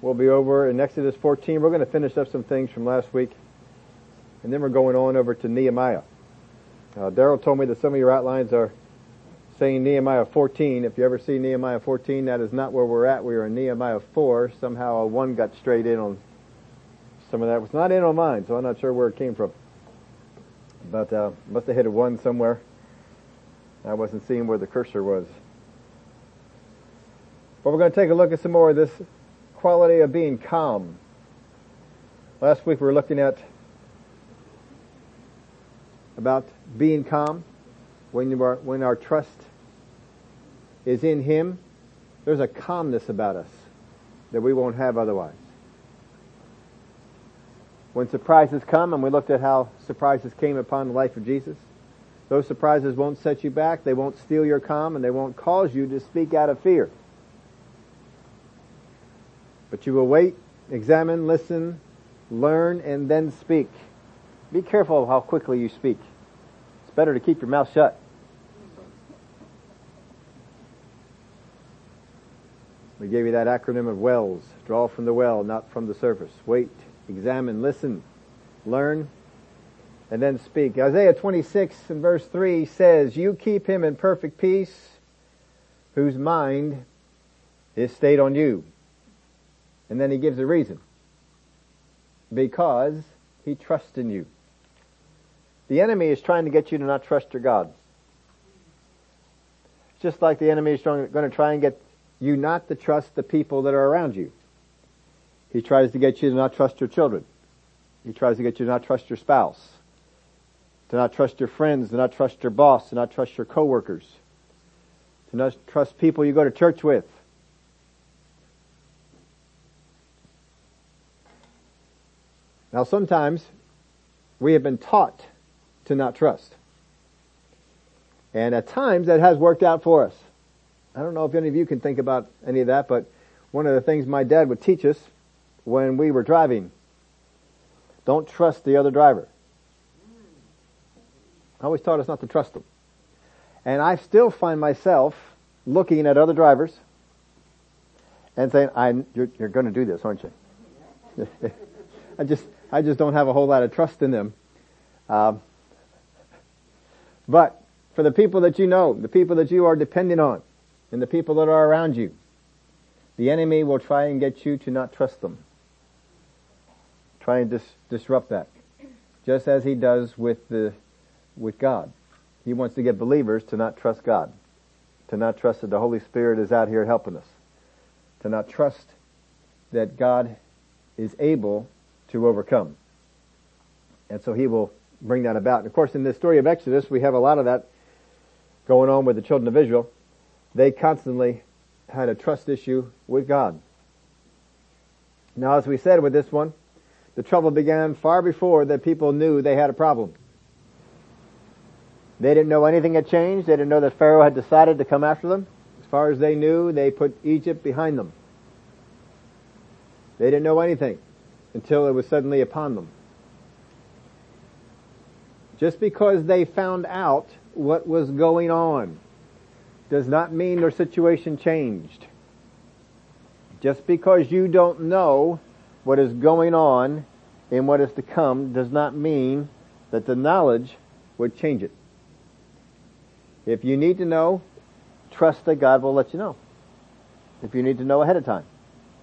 we'll be over in Exodus 14. We're going to finish up some things from last week. And then we're going on over to Nehemiah. Uh, Daryl told me that some of your outlines are saying Nehemiah 14. If you ever see Nehemiah 14, that is not where we're at. We are in Nehemiah 4. Somehow a one got straight in on some of that. It was not in on mine, so I'm not sure where it came from. But uh, must have hit a one somewhere. I wasn't seeing where the cursor was. But we're going to take a look at some more of this quality of being calm. Last week we were looking at about being calm when are, when our trust is in Him. There's a calmness about us that we won't have otherwise. When surprises come, and we looked at how surprises came upon the life of Jesus, those surprises won't set you back, they won't steal your calm, and they won't cause you to speak out of fear. But you will wait, examine, listen, learn, and then speak. Be careful of how quickly you speak. It's better to keep your mouth shut. We gave you that acronym of WELLS. Draw from the well, not from the surface. Wait, examine, listen, learn, and then speak. Isaiah 26 and verse 3 says, You keep him in perfect peace, whose mind is stayed on you. And then he gives a reason. Because he trusts in you. The enemy is trying to get you to not trust your God. Just like the enemy is going to try and get you not to trust the people that are around you. He tries to get you to not trust your children. He tries to get you to not trust your spouse, to not trust your friends, to not trust your boss, to not trust your coworkers, to not trust people you go to church with. Now sometimes we have been taught to not trust. And at times that has worked out for us. I don't know if any of you can think about any of that, but one of the things my dad would teach us when we were driving, don't trust the other driver. I always taught us not to trust them. And I still find myself looking at other drivers and saying, you're, you're going to do this, aren't you? I just, I just don't have a whole lot of trust in them. Um, but for the people that you know, the people that you are depending on, and the people that are around you, the enemy will try and get you to not trust them. Try and dis- disrupt that. Just as he does with the, with God. He wants to get believers to not trust God. To not trust that the Holy Spirit is out here helping us. To not trust that God is able to overcome. And so he will bring that about. And of course, in the story of Exodus, we have a lot of that going on with the children of Israel. They constantly had a trust issue with God. Now, as we said with this one, the trouble began far before that people knew they had a problem. They didn't know anything had changed. They didn't know that Pharaoh had decided to come after them. As far as they knew, they put Egypt behind them. They didn't know anything until it was suddenly upon them. Just because they found out what was going on does not mean their situation changed. Just because you don't know what is going on and what is to come does not mean that the knowledge would change it. If you need to know, trust that God will let you know. If you need to know ahead of time.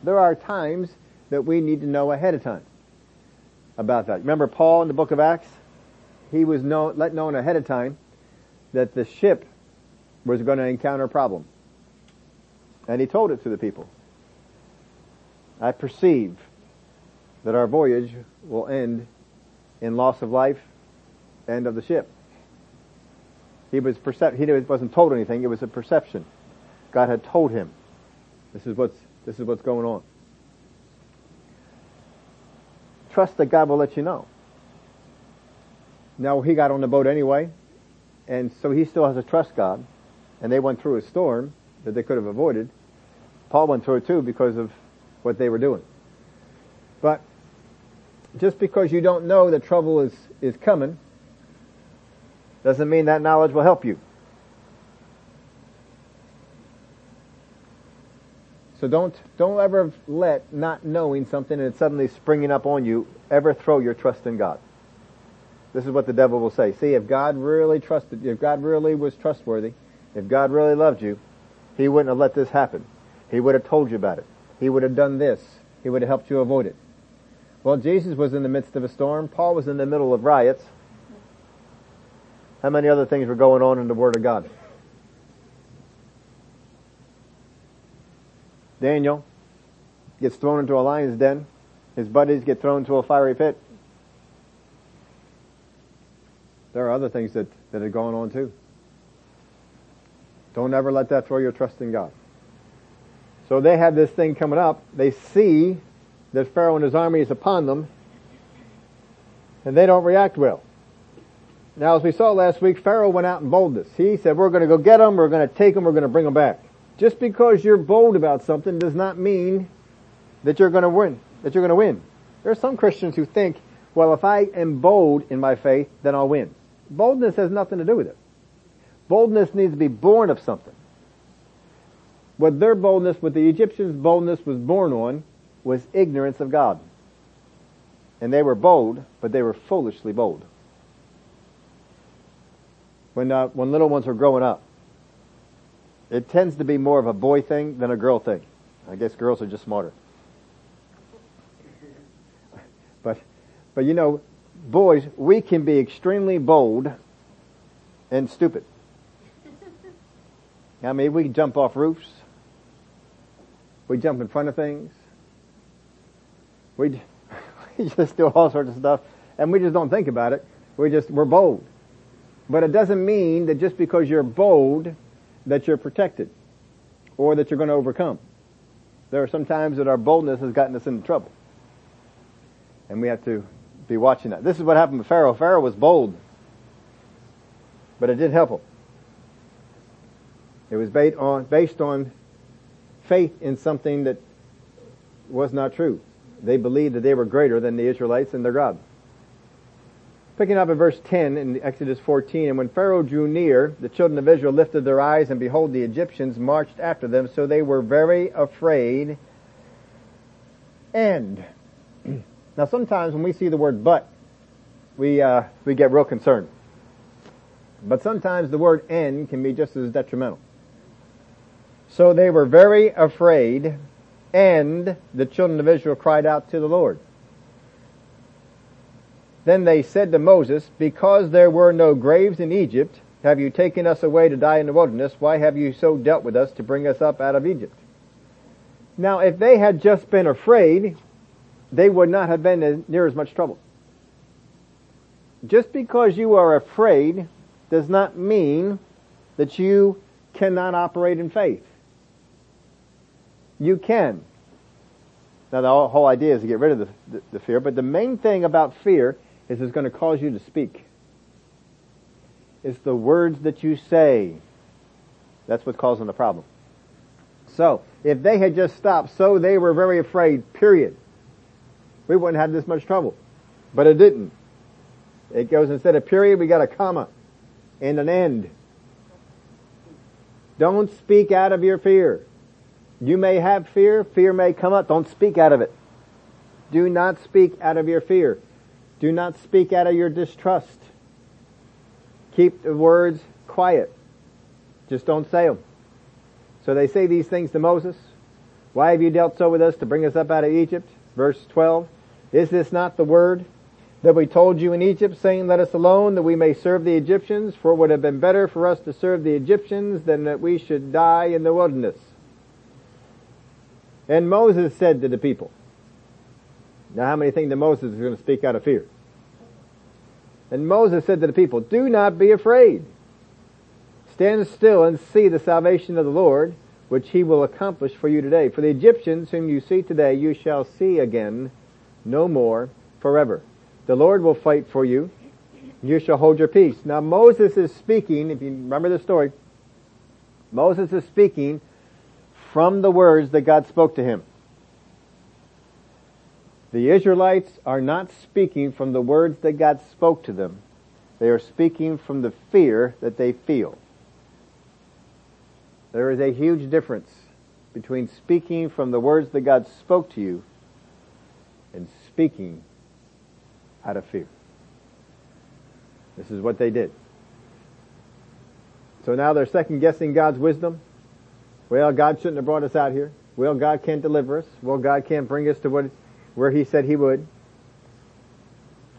There are times that we need to know ahead of time about that. Remember Paul in the book of Acts? He was known, let known ahead of time that the ship was going to encounter a problem. And he told it to the people. I perceive that our voyage will end in loss of life and of the ship. He was percep- he wasn't told anything, it was a perception. God had told him, this is what's, this is what's going on. Trust that God will let you know. Now he got on the boat anyway, and so he still has to trust God, and they went through a storm that they could have avoided. Paul went through it too because of what they were doing. But just because you don't know that trouble is, is coming, doesn't mean that knowledge will help you. So don't, don't ever let not knowing something and suddenly springing up on you ever throw your trust in God. This is what the devil will say. See, if God really trusted, if God really was trustworthy, if God really loved you, He wouldn't have let this happen. He would have told you about it. He would have done this. He would have helped you avoid it. Well, Jesus was in the midst of a storm. Paul was in the middle of riots. How many other things were going on in the Word of God? Daniel gets thrown into a lion's den. His buddies get thrown into a fiery pit. There are other things that, that are going on too. Don't ever let that throw your trust in God. So they have this thing coming up. They see that Pharaoh and his army is upon them, and they don't react well. Now, as we saw last week, Pharaoh went out in boldness. He said, we're going to go get them, we're going to take them, we're going to bring them back. Just because you're bold about something does not mean that you're going to win, that you're going to win. There are some Christians who think, well, if I am bold in my faith, then I'll win. Boldness has nothing to do with it. Boldness needs to be born of something. What their boldness, what the Egyptians' boldness was born on, was ignorance of God. And they were bold, but they were foolishly bold. When, uh, when little ones are growing up, it tends to be more of a boy thing than a girl thing. I guess girls are just smarter. But, but you know, boys, we can be extremely bold and stupid. I mean, we jump off roofs. We jump in front of things. We, we just do all sorts of stuff and we just don't think about it. We just, we're bold. But it doesn't mean that just because you're bold that you're protected or that you're going to overcome. There are some times that our boldness has gotten us into trouble. And we have to be watching that. This is what happened to Pharaoh. Pharaoh was bold. But it did help him. It was based on, based on faith in something that was not true. They believed that they were greater than the Israelites and their God. Picking up in verse 10 in Exodus 14, and when Pharaoh drew near, the children of Israel lifted their eyes, and behold, the Egyptians marched after them, so they were very afraid. And, now sometimes when we see the word but, we, uh, we get real concerned. But sometimes the word and can be just as detrimental. So they were very afraid, and the children of Israel cried out to the Lord. Then they said to Moses, Because there were no graves in Egypt, have you taken us away to die in the wilderness? Why have you so dealt with us to bring us up out of Egypt? Now, if they had just been afraid, they would not have been near as much trouble. Just because you are afraid does not mean that you cannot operate in faith. You can. Now the whole idea is to get rid of the, the, the fear, but the main thing about fear is it's going to cause you to speak. It's the words that you say. That's what's causing the problem. So, if they had just stopped, so they were very afraid, period, we wouldn't have this much trouble. But it didn't. It goes instead of period, we got a comma and an end. Don't speak out of your fear. You may have fear, fear may come up, don't speak out of it. Do not speak out of your fear. Do not speak out of your distrust. Keep the words quiet. Just don't say them. So they say these things to Moses. Why have you dealt so with us to bring us up out of Egypt? Verse 12. Is this not the word that we told you in Egypt, saying, Let us alone, that we may serve the Egyptians? For it would have been better for us to serve the Egyptians than that we should die in the wilderness. And Moses said to the people, now how many think that Moses is going to speak out of fear? And Moses said to the people, do not be afraid. Stand still and see the salvation of the Lord, which he will accomplish for you today. For the Egyptians whom you see today, you shall see again no more forever. The Lord will fight for you. You shall hold your peace. Now Moses is speaking, if you remember the story, Moses is speaking from the words that God spoke to him. The Israelites are not speaking from the words that God spoke to them. They are speaking from the fear that they feel. There is a huge difference between speaking from the words that God spoke to you and speaking out of fear. This is what they did. So now they're second guessing God's wisdom. Well, God shouldn't have brought us out here. Well, God can't deliver us. Well, God can't bring us to what, where He said He would.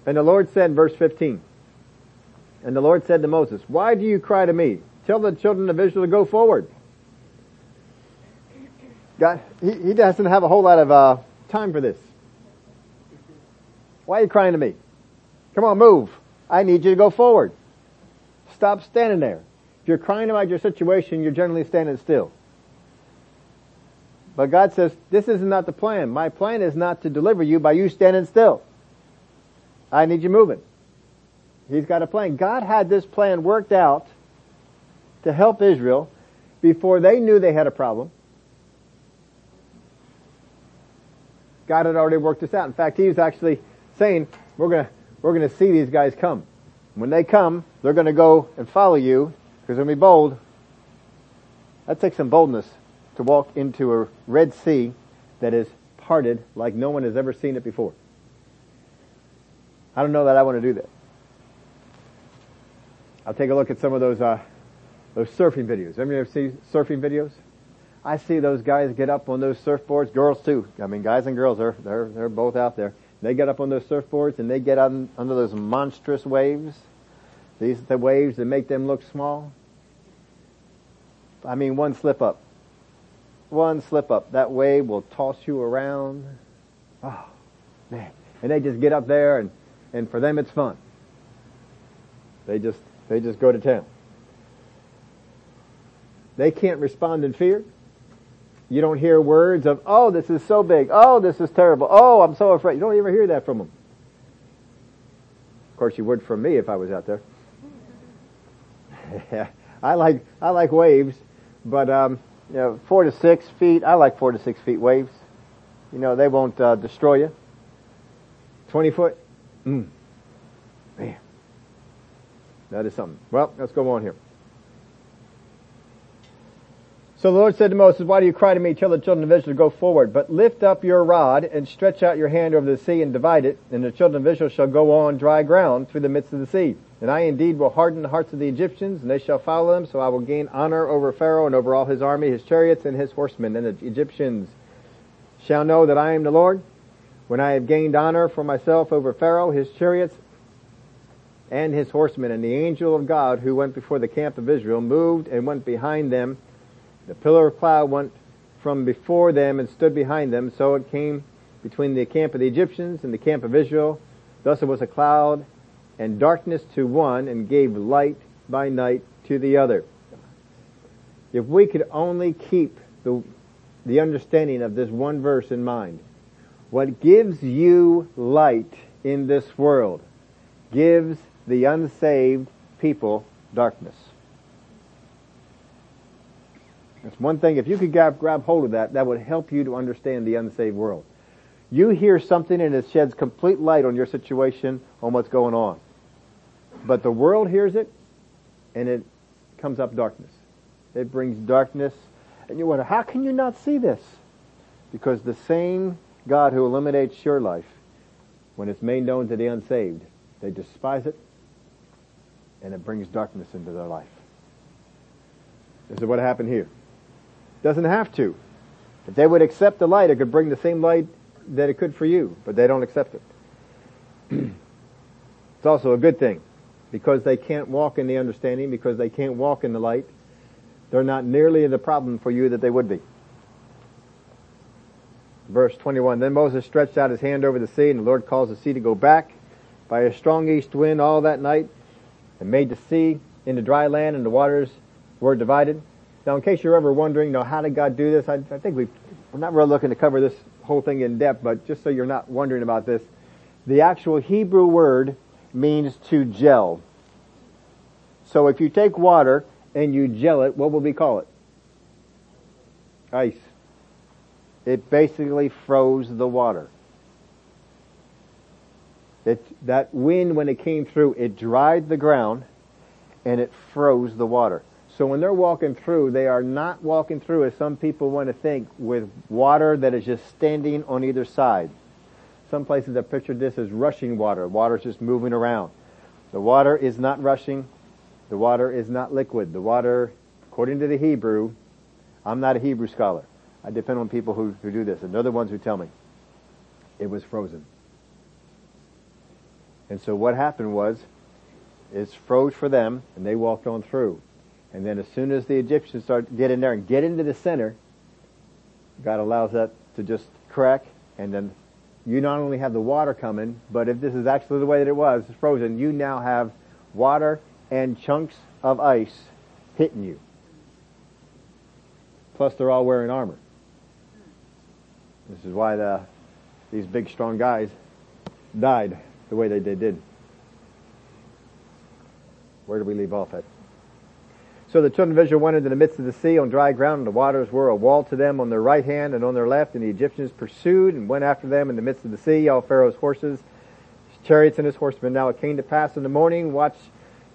And the Lord said verse 15, and the Lord said to Moses, why do you cry to me? Tell the children of Israel to go forward. God, he, he doesn't have a whole lot of uh, time for this. Why are you crying to me? Come on, move. I need you to go forward. Stop standing there. If you're crying about your situation, you're generally standing still. But God says, this is not the plan. My plan is not to deliver you by you standing still. I need you moving. He's got a plan. God had this plan worked out to help Israel before they knew they had a problem. God had already worked this out. In fact, he was actually saying, we're gonna, we're gonna see these guys come. When they come, they're gonna go and follow you, because they're gonna be bold. That takes some boldness to walk into a Red Sea that is parted like no one has ever seen it before. I don't know that I want to do that. I'll take a look at some of those, uh, those surfing videos. Ever see surfing videos? I see those guys get up on those surfboards, girls too. I mean, guys and girls are, they're, they're both out there. They get up on those surfboards and they get on, under those monstrous waves. These the waves that make them look small. I mean, one slip up. One slip up. That wave will toss you around. Oh, man. And they just get up there and, and for them it's fun. They just, they just go to town. They can't respond in fear. You don't hear words of, oh, this is so big. Oh, this is terrible. Oh, I'm so afraid. You don't ever hear that from them. Of course, you would from me if I was out there. I like, I like waves, but, um, you know, four to six feet, I like four to six feet waves. You know, they won't, uh, destroy you. Twenty foot? Mm. Man. That is something. Well, let's go on here. So the Lord said to Moses, why do you cry to me, tell the children of Israel to go forward, but lift up your rod and stretch out your hand over the sea and divide it, and the children of Israel shall go on dry ground through the midst of the sea. And I indeed will harden the hearts of the Egyptians, and they shall follow them, so I will gain honor over Pharaoh and over all his army, his chariots and his horsemen, and the Egyptians shall know that I am the Lord, when I have gained honor for myself over Pharaoh, his chariots, and his horsemen, and the angel of God who went before the camp of Israel moved and went behind them the pillar of cloud went from before them and stood behind them, so it came between the camp of the Egyptians and the camp of Israel. Thus it was a cloud and darkness to one and gave light by night to the other. If we could only keep the, the understanding of this one verse in mind, what gives you light in this world gives the unsaved people darkness. That's one thing. If you could grab, grab hold of that, that would help you to understand the unsaved world. You hear something and it sheds complete light on your situation, on what's going on. But the world hears it and it comes up darkness. It brings darkness and you wonder, how can you not see this? Because the same God who eliminates your life, when it's made known to the unsaved, they despise it and it brings darkness into their life. This is what happened here. Doesn't have to. If they would accept the light, it could bring the same light that it could for you, but they don't accept it. it's also a good thing because they can't walk in the understanding, because they can't walk in the light. They're not nearly the problem for you that they would be. Verse 21, Then Moses stretched out his hand over the sea, and the Lord caused the sea to go back by a strong east wind all that night, and made the sea into dry land, and the waters were divided. Now, in case you're ever wondering, you know, how did God do this? I, I think we we're not really looking to cover this whole thing in depth, but just so you're not wondering about this, the actual Hebrew word means to gel. So if you take water and you gel it, what will we call it? Ice. It basically froze the water. It, that wind, when it came through, it dried the ground and it froze the water. So when they're walking through, they are not walking through as some people want to think with water that is just standing on either side. Some places have pictured this as rushing water. Water is just moving around. The water is not rushing. The water is not liquid. The water, according to the Hebrew, I'm not a Hebrew scholar. I depend on people who, who do this, and they're the ones who tell me. It was frozen. And so what happened was, it froze for them, and they walked on through. And then as soon as the Egyptians start to get in there and get into the center, God allows that to just crack, and then you not only have the water coming, but if this is actually the way that it was, it's frozen, you now have water and chunks of ice hitting you. Plus they're all wearing armor. This is why the, these big strong guys died the way they did. Where do we leave off at? So the children of Israel went into the midst of the sea on dry ground, and the waters were a wall to them on their right hand and on their left, and the Egyptians pursued and went after them in the midst of the sea, all Pharaoh's horses, his chariots and his horsemen. Now it came to pass in the morning, watch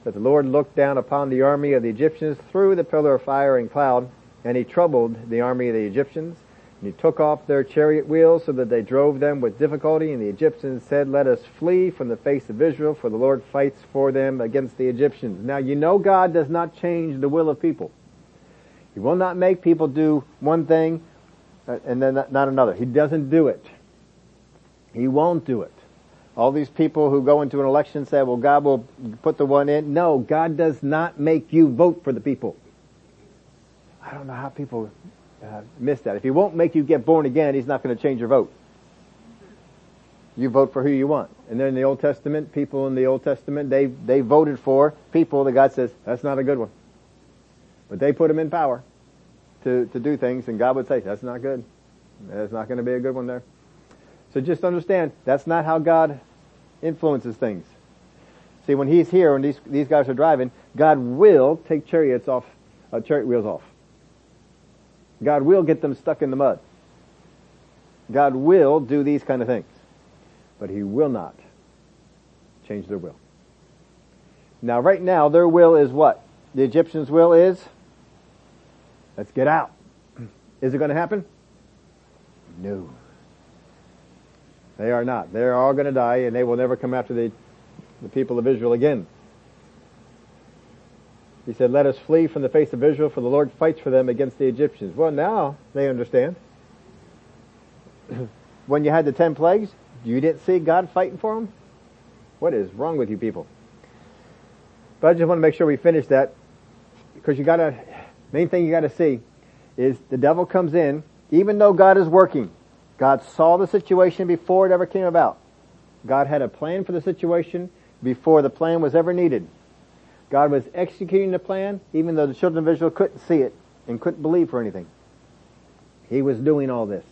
that the Lord looked down upon the army of the Egyptians through the pillar of fire and cloud, and he troubled the army of the Egyptians. And he took off their chariot wheels so that they drove them with difficulty. And the Egyptians said, Let us flee from the face of Israel, for the Lord fights for them against the Egyptians. Now you know God does not change the will of people. He will not make people do one thing uh, and then not another. He doesn't do it. He won't do it. All these people who go into an election say, well, God will put the one in. No, God does not make you vote for the people. I don't know how people uh, miss that. If he won't make you get born again, he's not going to change your vote. You vote for who you want. And then in the Old Testament, people in the Old Testament, they, they voted for people that God says, that's not a good one. But they put them in power to, to do things and God would say, that's not good. That's not going to be a good one there. So just understand, that's not how God influences things. See, when He's here and these, these guys are driving, God will take chariots off, uh, chariot wheels off. God will get them stuck in the mud. God will do these kind of things. But He will not change their will. Now right now, their will is what? The Egyptians' will is, let's get out. Is it going to happen? No. They are not. They're all going to die and they will never come after the, the people of Israel again. He said, let us flee from the face of Israel for the Lord fights for them against the Egyptians. Well, now they understand. when you had the ten plagues, you didn't see God fighting for them? What is wrong with you people? But I just want to make sure we finish that because you gotta, main thing you gotta see is the devil comes in, even though God is working. God saw the situation before it ever came about. God had a plan for the situation before the plan was ever needed. God was executing the plan even though the children of Israel couldn't see it and couldn't believe for anything. He was doing all this.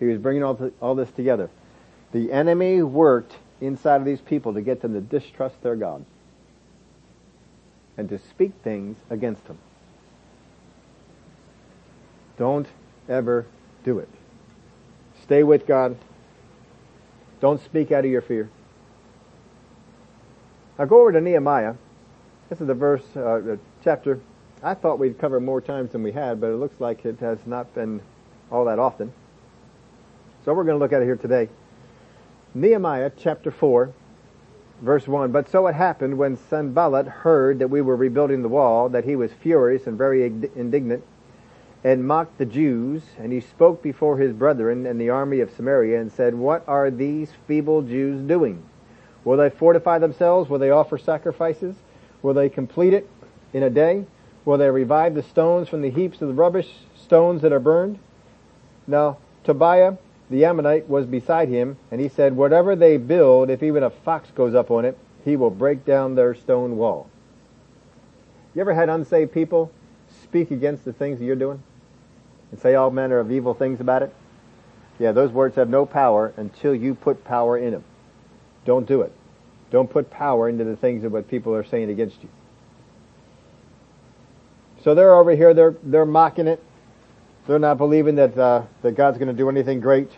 He was bringing all, all this together. The enemy worked inside of these people to get them to distrust their God and to speak things against them. Don't ever do it. Stay with God. Don't speak out of your fear. Now go over to Nehemiah this is the verse, uh, the chapter. I thought we'd cover more times than we had, but it looks like it has not been all that often. So we're going to look at it here today. Nehemiah chapter 4, verse 1. But so it happened when Sanballat heard that we were rebuilding the wall, that he was furious and very indignant, and mocked the Jews, and he spoke before his brethren and the army of Samaria, and said, What are these feeble Jews doing? Will they fortify themselves? Will they offer sacrifices? Will they complete it in a day? Will they revive the stones from the heaps of the rubbish, stones that are burned? Now, Tobiah the Ammonite was beside him, and he said, Whatever they build, if even a fox goes up on it, he will break down their stone wall. You ever had unsaved people speak against the things that you're doing? And say all manner of evil things about it? Yeah, those words have no power until you put power in them. Don't do it. Don't put power into the things of what people are saying against you. So they're over here, they're, they're mocking it. They're not believing that, uh, that God's going to do anything great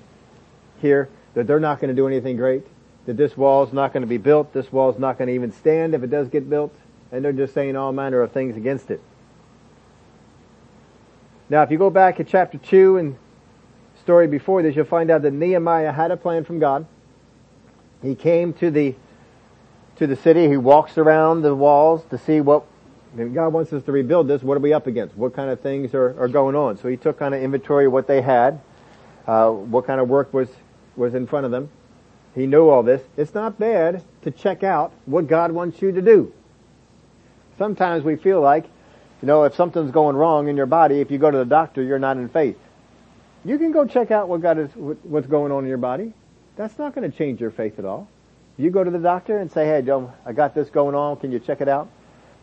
here, that they're not going to do anything great, that this wall's not going to be built, this wall's not going to even stand if it does get built, and they're just saying all manner of things against it. Now if you go back to chapter 2 and story before this, you'll find out that Nehemiah had a plan from God. He came to the to the city. He walks around the walls to see what God wants us to rebuild this. What are we up against? What kind of things are, are going on? So he took kind of inventory of what they had, uh, what kind of work was was in front of them. He knew all this. It's not bad to check out what God wants you to do. Sometimes we feel like, you know, if something's going wrong in your body, if you go to the doctor, you're not in faith. You can go check out what God is, what's going on in your body. That's not going to change your faith at all. You go to the doctor and say, hey, I got this going on. Can you check it out?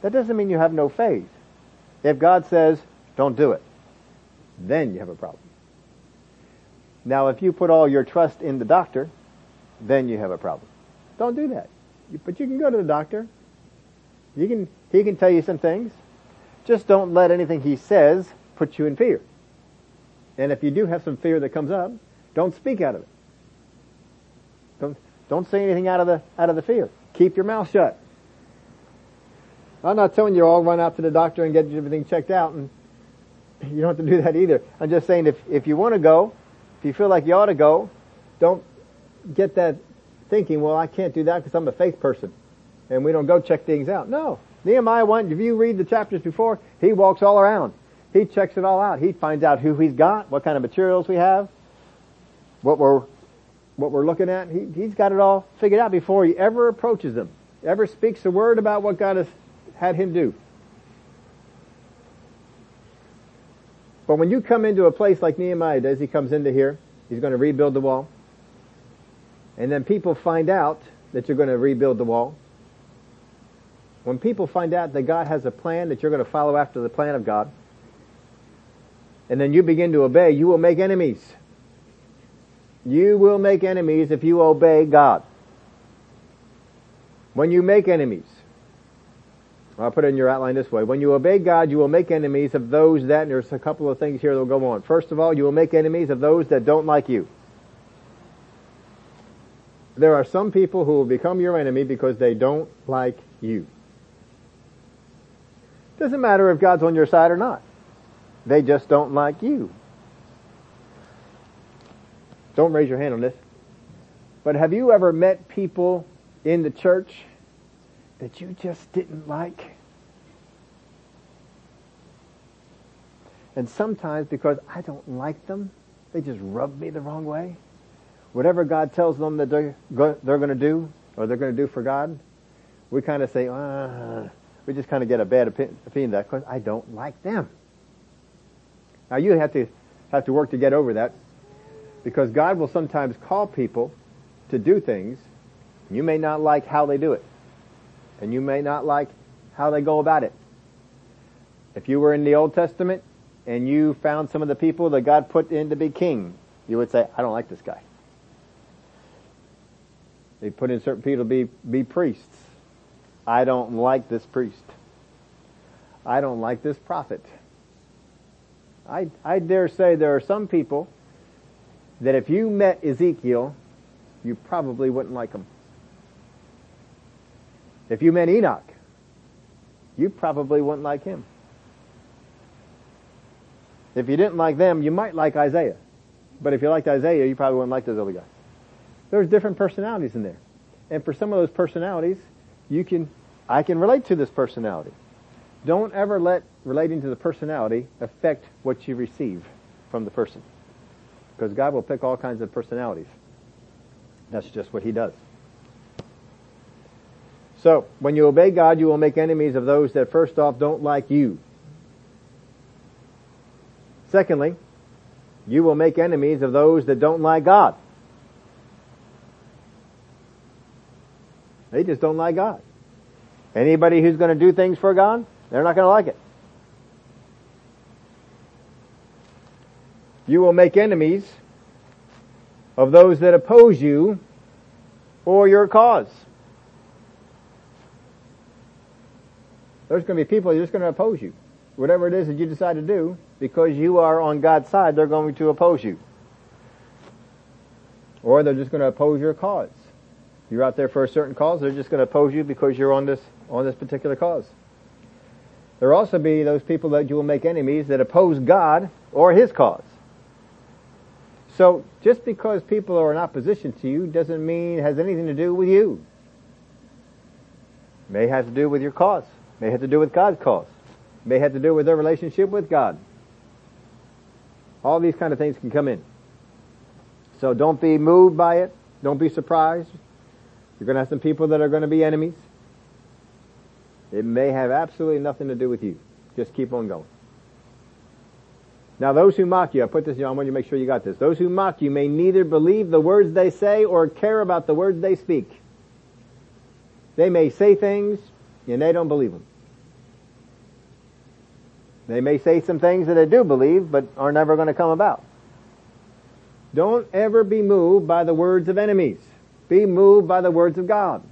That doesn't mean you have no faith. If God says, don't do it, then you have a problem. Now, if you put all your trust in the doctor, then you have a problem. Don't do that. But you can go to the doctor. You can, he can tell you some things. Just don't let anything he says put you in fear. And if you do have some fear that comes up, don't speak out of it. Don't, don't say anything out of the, out of the fear. Keep your mouth shut. I'm not telling you all run out to the doctor and get everything checked out and you don't have to do that either. I'm just saying if, if you want to go, if you feel like you ought to go, don't get that thinking, well, I can't do that because I'm a faith person and we don't go check things out. No. Nehemiah went, if you read the chapters before, he walks all around. He checks it all out. He finds out who he's got, what kind of materials we have, what we're, what we're looking at. He, he's got it all figured out before he ever approaches them, ever speaks a word about what God has had him do. But when you come into a place like Nehemiah does, he comes into here, he's going to rebuild the wall. And then people find out that you're going to rebuild the wall. When people find out that God has a plan, that you're going to follow after the plan of God, and then you begin to obey, you will make enemies. You will make enemies if you obey God. When you make enemies, I'll put it in your outline this way. When you obey God, you will make enemies of those that, and there's a couple of things here that will go on. First of all, you will make enemies of those that don't like you. There are some people who will become your enemy because they don't like you. Doesn't matter if God's on your side or not. They just don't like you. Don't raise your hand on this. But have you ever met people in the church that you just didn't like? And sometimes because I don't like them, they just rub me the wrong way. Whatever God tells them that they're, they're going to do, or they're going to do for God, we kind of say, ah, we just kind of get a bad opinion of that because I don't like them. Now you have to have to work to get over that because God will sometimes call people to do things. You may not like how they do it. And you may not like how they go about it. If you were in the Old Testament and you found some of the people that God put in to be king, you would say, I don't like this guy. They put in certain people to be, be priests. I don't like this priest. I don't like this prophet. I, I dare say there are some people that if you met Ezekiel, you probably wouldn't like him. If you met Enoch, you probably wouldn't like him. If you didn't like them, you might like Isaiah. But if you liked Isaiah, you probably wouldn't like those other guys. There's different personalities in there. And for some of those personalities, you can, I can relate to this personality. Don't ever let relating to the personality affect what you receive from the person. Because God will pick all kinds of personalities. That's just what He does. So, when you obey God, you will make enemies of those that first off don't like you. Secondly, you will make enemies of those that don't like God. They just don't like God. Anybody who's going to do things for God, they're not going to like it. You will make enemies of those that oppose you or your cause. There's going to be people who are just going to oppose you. Whatever it is that you decide to do, because you are on God's side, they're going to oppose you. Or they're just going to oppose your cause. You're out there for a certain cause, they're just going to oppose you because you're on this, on this particular cause. There will also be those people that you will make enemies that oppose God or His cause. So just because people are in opposition to you doesn't mean it has anything to do with you. It May have to do with your cause. It May have to do with God's cause. It May have to do with their relationship with God. All these kind of things can come in. So don't be moved by it. Don't be surprised. You're going to have some people that are going to be enemies. It may have absolutely nothing to do with you. Just keep on going. Now those who mock you, I put this, know, I want you to make sure you got this. Those who mock you may neither believe the words they say or care about the words they speak. They may say things and they don't believe them. They may say some things that they do believe but are never going to come about. Don't ever be moved by the words of enemies. Be moved by the words of God.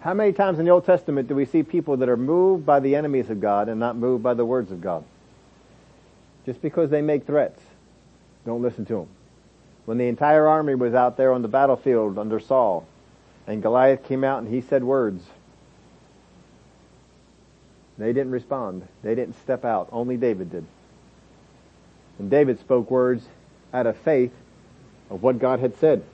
How many times in the Old Testament do we see people that are moved by the enemies of God and not moved by the words of God? Just because they make threats, don't listen to them. When the entire army was out there on the battlefield under Saul, and Goliath came out and he said words, they didn't respond. They didn't step out. Only David did. And David spoke words out of faith of what God had said.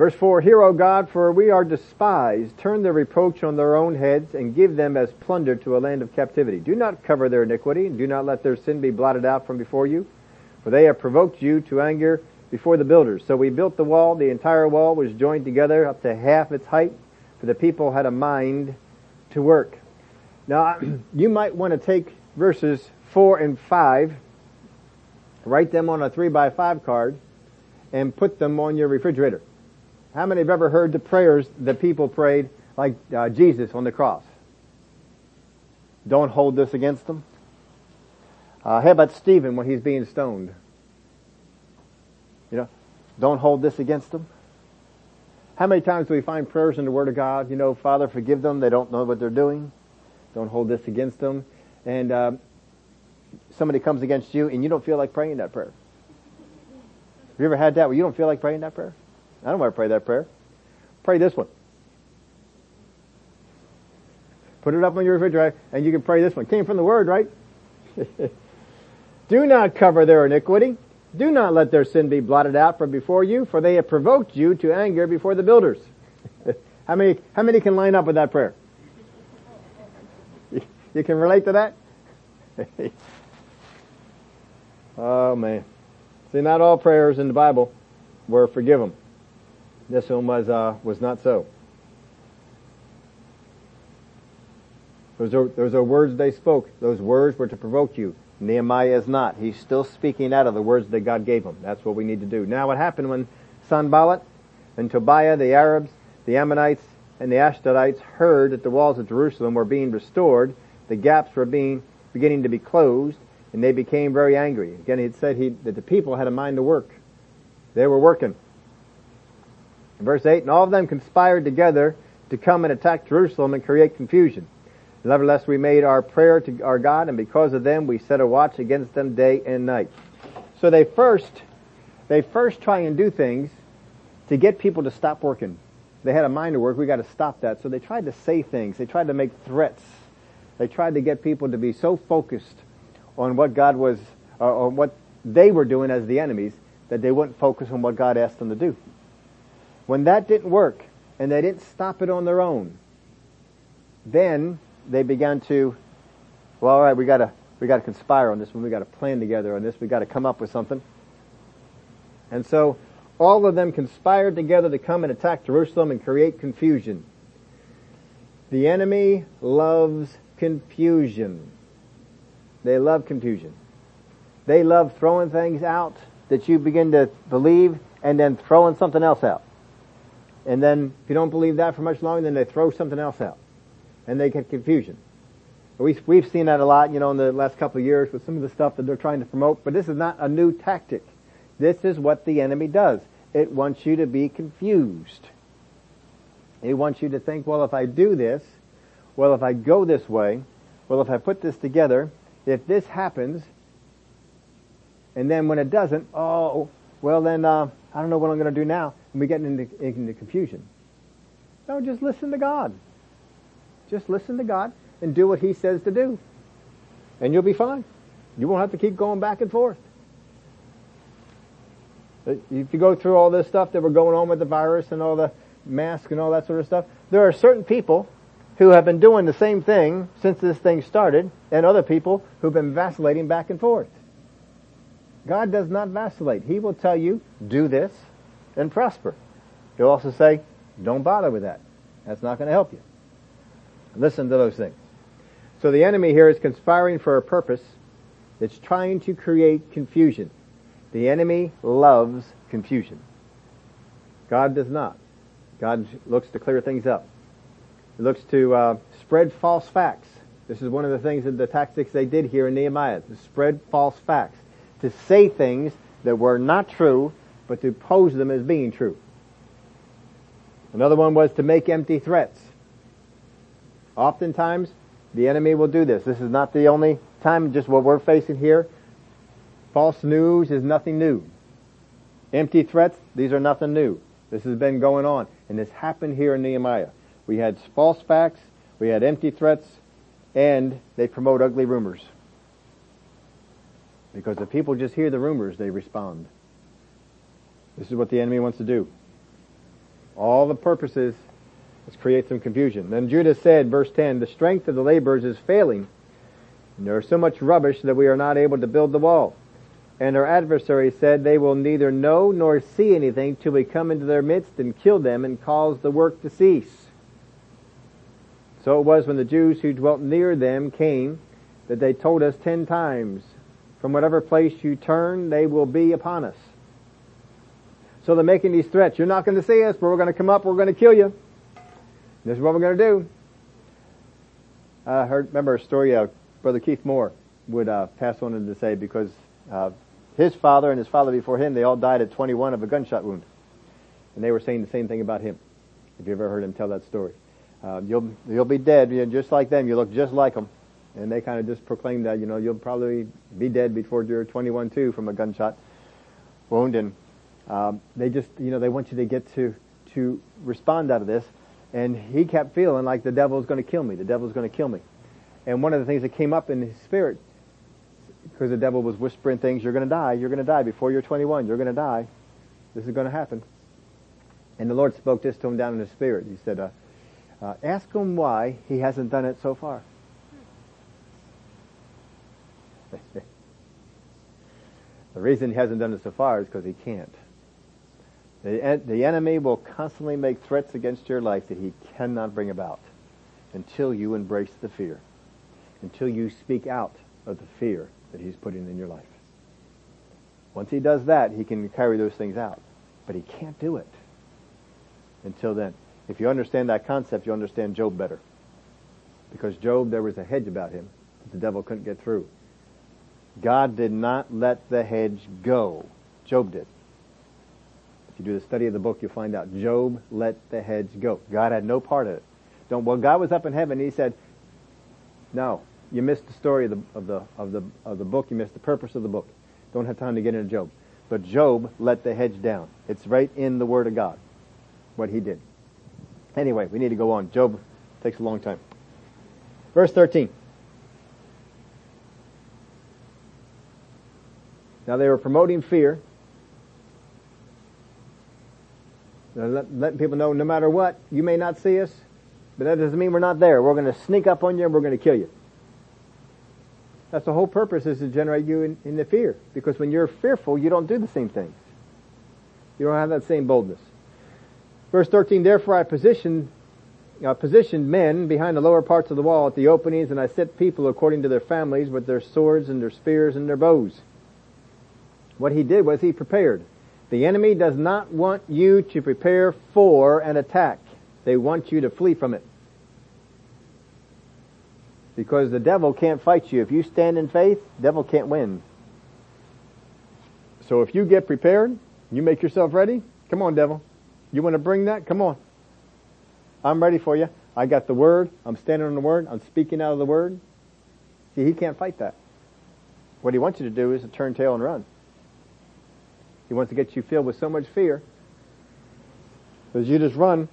Verse 4, Hear, O God, for we are despised. Turn their reproach on their own heads and give them as plunder to a land of captivity. Do not cover their iniquity and do not let their sin be blotted out from before you. For they have provoked you to anger before the builders. So we built the wall. The entire wall was joined together up to half its height, for the people had a mind to work. Now, you might want to take verses 4 and 5, write them on a 3 by 5 card, and put them on your refrigerator. How many have ever heard the prayers that people prayed like uh, Jesus on the cross? Don't hold this against them. Uh, how about Stephen when he's being stoned? You know, don't hold this against them. How many times do we find prayers in the Word of God? You know, Father, forgive them. They don't know what they're doing. Don't hold this against them. And uh, somebody comes against you and you don't feel like praying that prayer. Have you ever had that where you don't feel like praying that prayer? I don't want to pray that prayer. Pray this one. Put it up on your refrigerator and you can pray this one. Came from the Word, right? Do not cover their iniquity. Do not let their sin be blotted out from before you, for they have provoked you to anger before the builders. how many, how many can line up with that prayer? You can relate to that? oh man. See, not all prayers in the Bible were forgiven. This was, was not so. Those are, those are words they spoke. Those words were to provoke you. Nehemiah is not. He's still speaking out of the words that God gave him. That's what we need to do. Now what happened when Sanballat and Tobiah, the Arabs, the Ammonites, and the Ashdodites heard that the walls of Jerusalem were being restored, the gaps were being, beginning to be closed, and they became very angry. Again, he said he, that the people had a mind to work. They were working. Verse 8, and all of them conspired together to come and attack Jerusalem and create confusion. Nevertheless, we made our prayer to our God, and because of them, we set a watch against them day and night. So they first, they first try and do things to get people to stop working. They had a mind to work. We got to stop that. So they tried to say things. They tried to make threats. They tried to get people to be so focused on what God was, uh, or, or what they were doing as the enemies, that they wouldn't focus on what God asked them to do. When that didn't work, and they didn't stop it on their own, then they began to, well, all right, we gotta, we gotta conspire on this one. We gotta plan together on this. We gotta come up with something. And so, all of them conspired together to come and attack Jerusalem and create confusion. The enemy loves confusion. They love confusion. They love throwing things out that you begin to believe and then throwing something else out. And then if you don't believe that for much longer, then they throw something else out and they get confusion. We've, we've seen that a lot, you know, in the last couple of years with some of the stuff that they're trying to promote, but this is not a new tactic. This is what the enemy does. It wants you to be confused. It wants you to think, well, if I do this, well, if I go this way, well, if I put this together, if this happens, and then when it doesn't, oh, well then, uh, I don't know what I'm going to do now, and we get into, into confusion. No, just listen to God. Just listen to God and do what He says to do. And you'll be fine. You won't have to keep going back and forth. Uh, if you go through all this stuff that were going on with the virus and all the masks and all that sort of stuff, there are certain people who have been doing the same thing since this thing started and other people who've been vacillating back and forth. God does not vacillate. He will tell you, do this and prosper. He'll also say, don't bother with that. That's not going to help you. Listen to those things. So the enemy here is conspiring for a purpose that's trying to create confusion. The enemy loves confusion. God does not. God looks to clear things up. He looks to uh, spread false facts. This is one of the things that the tactics they did here in Nehemiah, to spread false facts, to say things that were not true, but to pose them as being true. Another one was to make empty threats. Oftentimes, the enemy will do this. This is not the only time, just what we're facing here. False news is nothing new. Empty threats, these are nothing new. This has been going on. And this happened here in Nehemiah. We had false facts, we had empty threats, and they promote ugly rumors. Because if people just hear the rumors, they respond. This is what the enemy wants to do. All the purposes is create some confusion. Then Judah said, verse 10, the strength of the laborers is failing, there is so much rubbish that we are not able to build the wall. And our adversary said, They will neither know nor see anything till we come into their midst and kill them and cause the work to cease. So it was when the Jews who dwelt near them came that they told us ten times, From whatever place you turn, they will be upon us. So they're making these threats. You're not going to see us, but we're going to come up, we're going to kill you. This is what we're going to do. I heard, remember a story, uh, Brother Keith Moore would uh, pass on to say because uh, his father and his father before him, they all died at 21 of a gunshot wound. And they were saying the same thing about him. If you ever heard him tell that story. Uh, you'll, you'll be dead, you know, just like them. You look just like them. And they kind of just proclaimed that, you know, you'll probably be dead before you're 21 too from a gunshot wound. And, um, they just, you know, they want you to get to, to respond out of this. And he kept feeling like the devil's going to kill me. The devil's going to kill me. And one of the things that came up in his spirit because the devil was whispering things, you're going to die, you're going to die before you're 21, you're going to die. This is going to happen. And the Lord spoke this to him down in his spirit. He said, uh, uh, ask him why he hasn't done it so far. the reason he hasn't done it so far is because he can't. The, the enemy will constantly make threats against your life that he cannot bring about until you embrace the fear, until you speak out of the fear that he's putting in your life. Once he does that, he can carry those things out. But he can't do it until then. If you understand that concept, you understand Job better. Because Job, there was a hedge about him that the devil couldn't get through. God did not let the hedge go. Job did. You do the study of the book, you'll find out Job let the hedge go. God had no part of it. Don't, well, God was up in heaven, he said, no, you missed the story of the, of the, of the, of the book. You missed the purpose of the book. Don't have time to get into Job. But Job let the hedge down. It's right in the Word of God, what he did. Anyway, we need to go on. Job takes a long time. Verse 13. Now they were promoting fear. Let, letting people know no matter what, you may not see us, but that doesn't mean we're not there. We're going to sneak up on you and we're going to kill you. That's the whole purpose is to generate you in, in the fear. Because when you're fearful, you don't do the same things. You don't have that same boldness. Verse 13, therefore I positioned, uh, positioned men behind the lower parts of the wall at the openings, and I set people according to their families with their swords and their spears and their bows. What he did was he prepared. The enemy does not want you to prepare for an attack. They want you to flee from it. Because the devil can't fight you. If you stand in faith, devil can't win. So if you get prepared, you make yourself ready, come on devil. You want to bring that? Come on. I'm ready for you. I got the word. I'm standing on the word. I'm speaking out of the word. See, he can't fight that. What he wants you to do is to turn tail and run. He wants to get you filled with so much fear. Because you just run.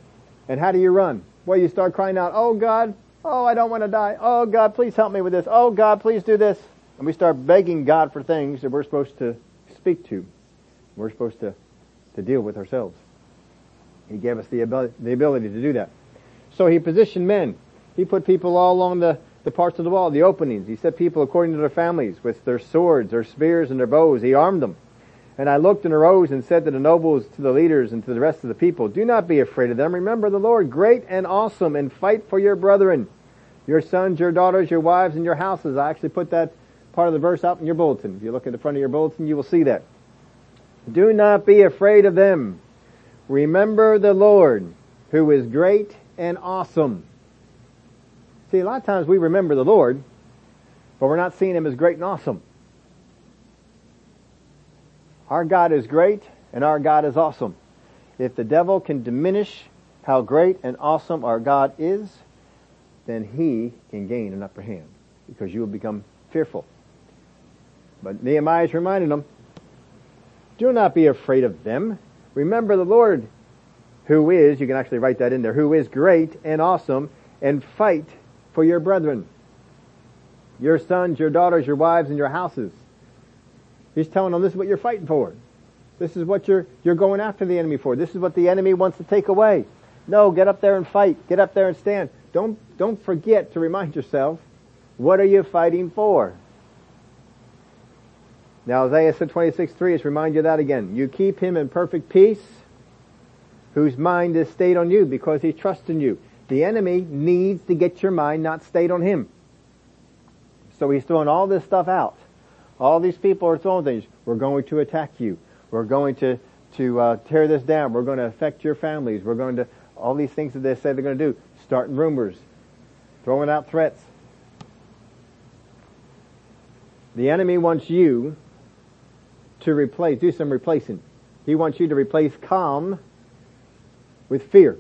And how do you run? Well, you start crying out, Oh God, Oh, I don't want to die. Oh, God, please help me with this. Oh, God, please do this. And we start begging God for things that we're supposed to speak to. We're supposed to, to deal with ourselves. He gave us the ability, the ability to do that. So he positioned men. He put people all along the, the parts of the wall, the openings. He set people according to their families with their swords, their spears, and their bows. He armed them. And I looked and arose and said to the nobles, to the leaders, and to the rest of the people, Do not be afraid of them. Remember the Lord, great and awesome, and fight for your brethren, your sons, your daughters, your wives, and your houses. I actually put that part of the verse up in your bulletin. If you look at the front of your bulletin, you will see that. Do not be afraid of them. Remember the Lord, who is great and awesome. See, a lot of times we remember the Lord, but we're not seeing Him as great and awesome. Our God is great and our God is awesome. If the devil can diminish how great and awesome our God is, then he can gain an upper hand because you will become fearful. But Nehemiah is reminding them, do not be afraid of them. Remember the Lord who is, you can actually write that in there, who is great and awesome and fight for your brethren. Your sons, your daughters, your wives, and your houses. He's telling them this is what you're fighting for. This is what you're, you're going after the enemy for. This is what the enemy wants to take away. No, get up there and fight. Get up there and stand. Don't, don't forget to remind yourself, what are you fighting for? Now Isaiah said 26, 3 is remind you that again. You keep him in perfect peace, whose mind is stayed on you because he trusts in you. The enemy needs to get your mind not stayed on him. So he's throwing all this stuff out. All these people are throwing things. We're going to attack you. We're going to, to uh, tear this down. We're going to affect your families. We're going to, all these things that they say they're going to do. Starting rumors. Throwing out threats. The enemy wants you to replace, do some replacing. He wants you to replace calm with fear.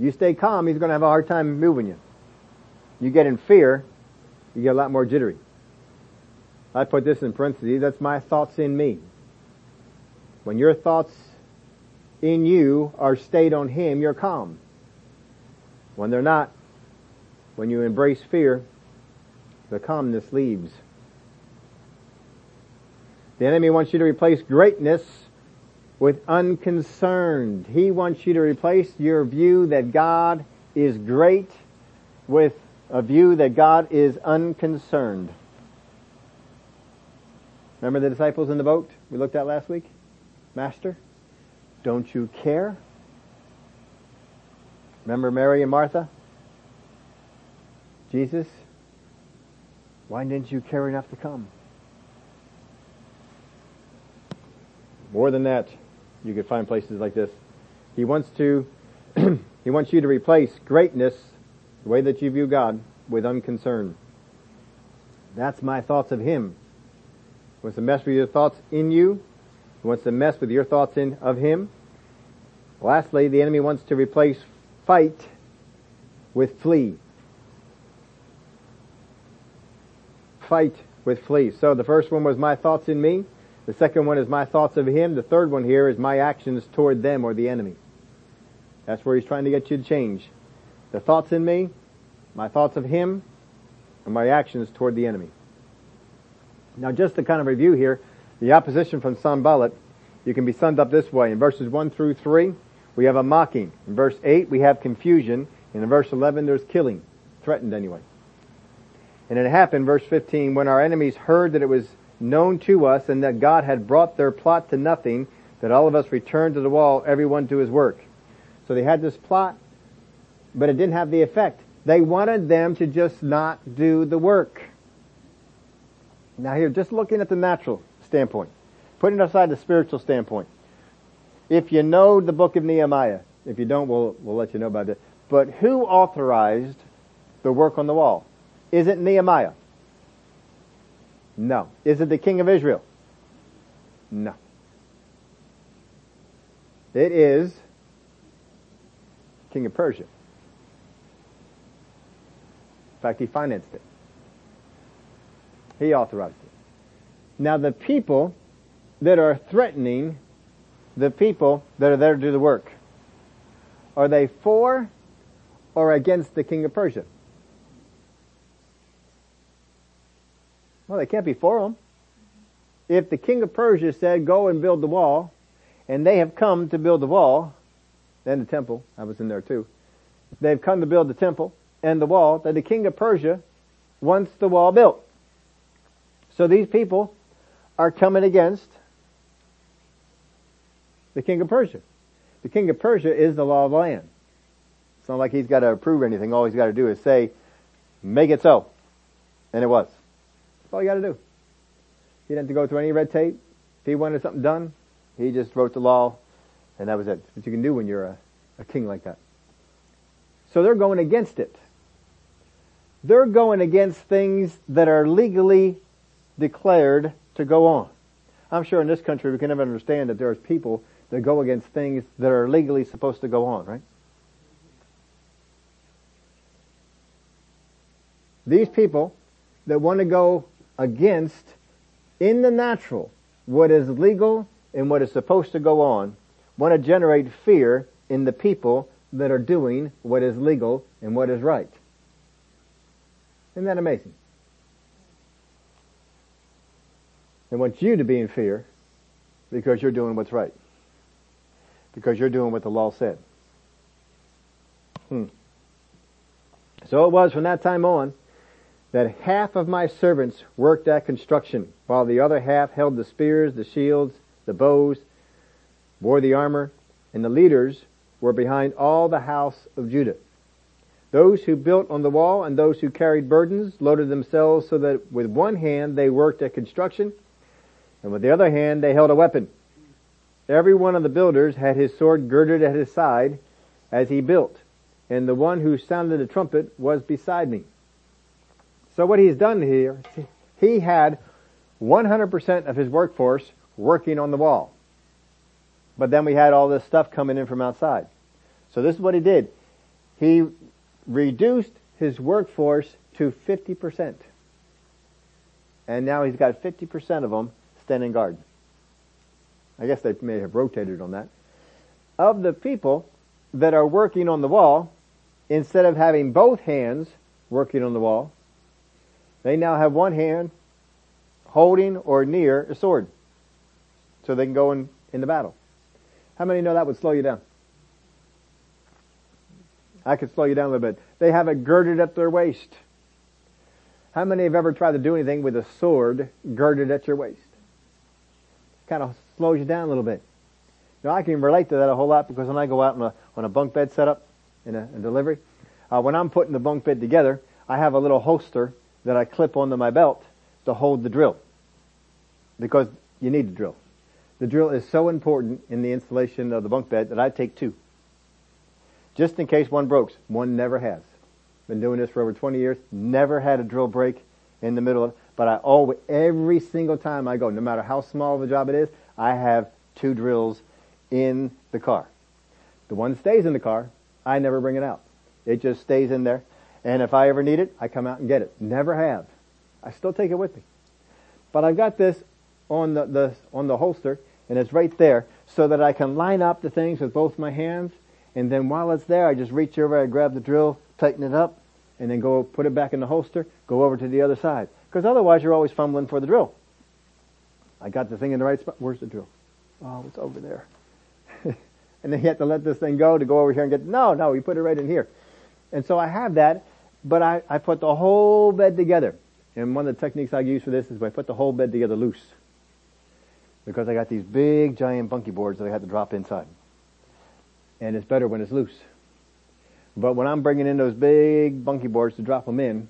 You stay calm, he's going to have a hard time moving you. You get in fear, you get a lot more jittery. I put this in parentheses, that's my thoughts in me. When your thoughts in you are stayed on Him, you're calm. When they're not, when you embrace fear, the calmness leaves. The enemy wants you to replace greatness with unconcerned. He wants you to replace your view that God is great with a view that God is unconcerned. Remember the disciples in the boat we looked at last week? Master, don't you care? Remember Mary and Martha? Jesus, why didn't you care enough to come? More than that, you could find places like this. He wants to, he wants you to replace greatness, the way that you view God, with unconcern. That's my thoughts of Him. He wants to mess with your thoughts in you. He wants to mess with your thoughts in of Him. Lastly, the enemy wants to replace fight with flee. Fight with flee. So the first one was my thoughts in me. The second one is my thoughts of him. The third one here is my actions toward them or the enemy. That's where he's trying to get you to change. The thoughts in me, my thoughts of him, and my actions toward the enemy. Now just to kind of review here, the opposition from Sanballat, you can be summed up this way. In verses 1 through 3, we have a mocking. In verse 8, we have confusion. And in verse 11, there's killing. Threatened anyway. And it happened, verse 15, when our enemies heard that it was known to us and that God had brought their plot to nothing, that all of us returned to the wall, everyone to his work. So they had this plot, but it didn't have the effect. They wanted them to just not do the work. Now here, just looking at the natural standpoint, putting aside the spiritual standpoint. If you know the book of Nehemiah, if you don't, we'll, we'll let you know about it. But who authorized the work on the wall? Is it Nehemiah? No. Is it the king of Israel? No. It is king of Persia. In fact, he financed it. He authorized it. Now the people that are threatening the people that are there to do the work, are they for or against the king of Persia? Well, they can't be for him. If the king of Persia said, go and build the wall, and they have come to build the wall, and the temple, I was in there too. They've come to build the temple and the wall, that the king of Persia wants the wall built. So these people are coming against the king of Persia. The king of Persia is the law of the land. It's not like he's got to approve anything. All he's got to do is say, make it so. And it was. That's all you got to do. He didn't have to go through any red tape. If he wanted something done, he just wrote the law, and that was it. That's What you can do when you're a, a king like that. So they're going against it. They're going against things that are legally declared to go on. I'm sure in this country we can never understand that there's people that go against things that are legally supposed to go on, right? These people that want to go against in the natural what is legal and what is supposed to go on want to generate fear in the people that are doing what is legal and what is right. Isn't that amazing? They want you to be in fear because you're doing what's right. Because you're doing what the law said. Hmm. So it was from that time on that half of my servants worked at construction, while the other half held the spears, the shields, the bows, wore the armor, and the leaders were behind all the house of Judah. Those who built on the wall and those who carried burdens loaded themselves so that with one hand they worked at construction, and with the other hand they held a weapon. Every one of the builders had his sword girded at his side as he built, and the one who sounded the trumpet was beside me. So what he's done here, he had 100% of his workforce working on the wall. But then we had all this stuff coming in from outside. So this is what he did. He reduced his workforce to 50%. And now he's got 50% of them standing guard. I guess they may have rotated on that. Of the people that are working on the wall, instead of having both hands working on the wall, they now have one hand holding or near a sword. So they can go in, in the battle. How many know that would slow you down? I could slow you down a little bit. They have it girded at their waist. How many have ever tried to do anything with a sword girded at your waist? Kind of slows you down a little bit. Now I can relate to that a whole lot because when I go out on a, on a bunk bed setup in a, delivery, uh, when I'm putting the bunk bed together, I have a little holster that I clip onto my belt to hold the drill. Because you need the drill. The drill is so important in the installation of the bunk bed that I take two. Just in case one breaks. One never has. Been doing this for over 20 years. Never had a drill break in the middle of but I always, every single time I go, no matter how small of a job it is, I have two drills in the car. The one stays in the car. I never bring it out. It just stays in there. And if I ever need it, I come out and get it. Never have. I still take it with me. But I've got this on the, the, on the holster and it's right there so that I can line up the things with both my hands and then while it's there I just reach over, I grab the drill, tighten it up, and then go put it back in the holster, go over to the other side. Because otherwise you're always fumbling for the drill. I got the thing in the right spot. Where's the drill? Oh, it's over there. and then you have to let this thing go to go over here and get, no, no, you put it right in here. And so I have that, but I, I put the whole bed together. And one of the techniques I use for this is I put the whole bed together loose. Because I got these big giant bunkie boards that I had to drop inside. And it's better when it's loose. But when I'm bringing in those big bunkie boards to drop them in,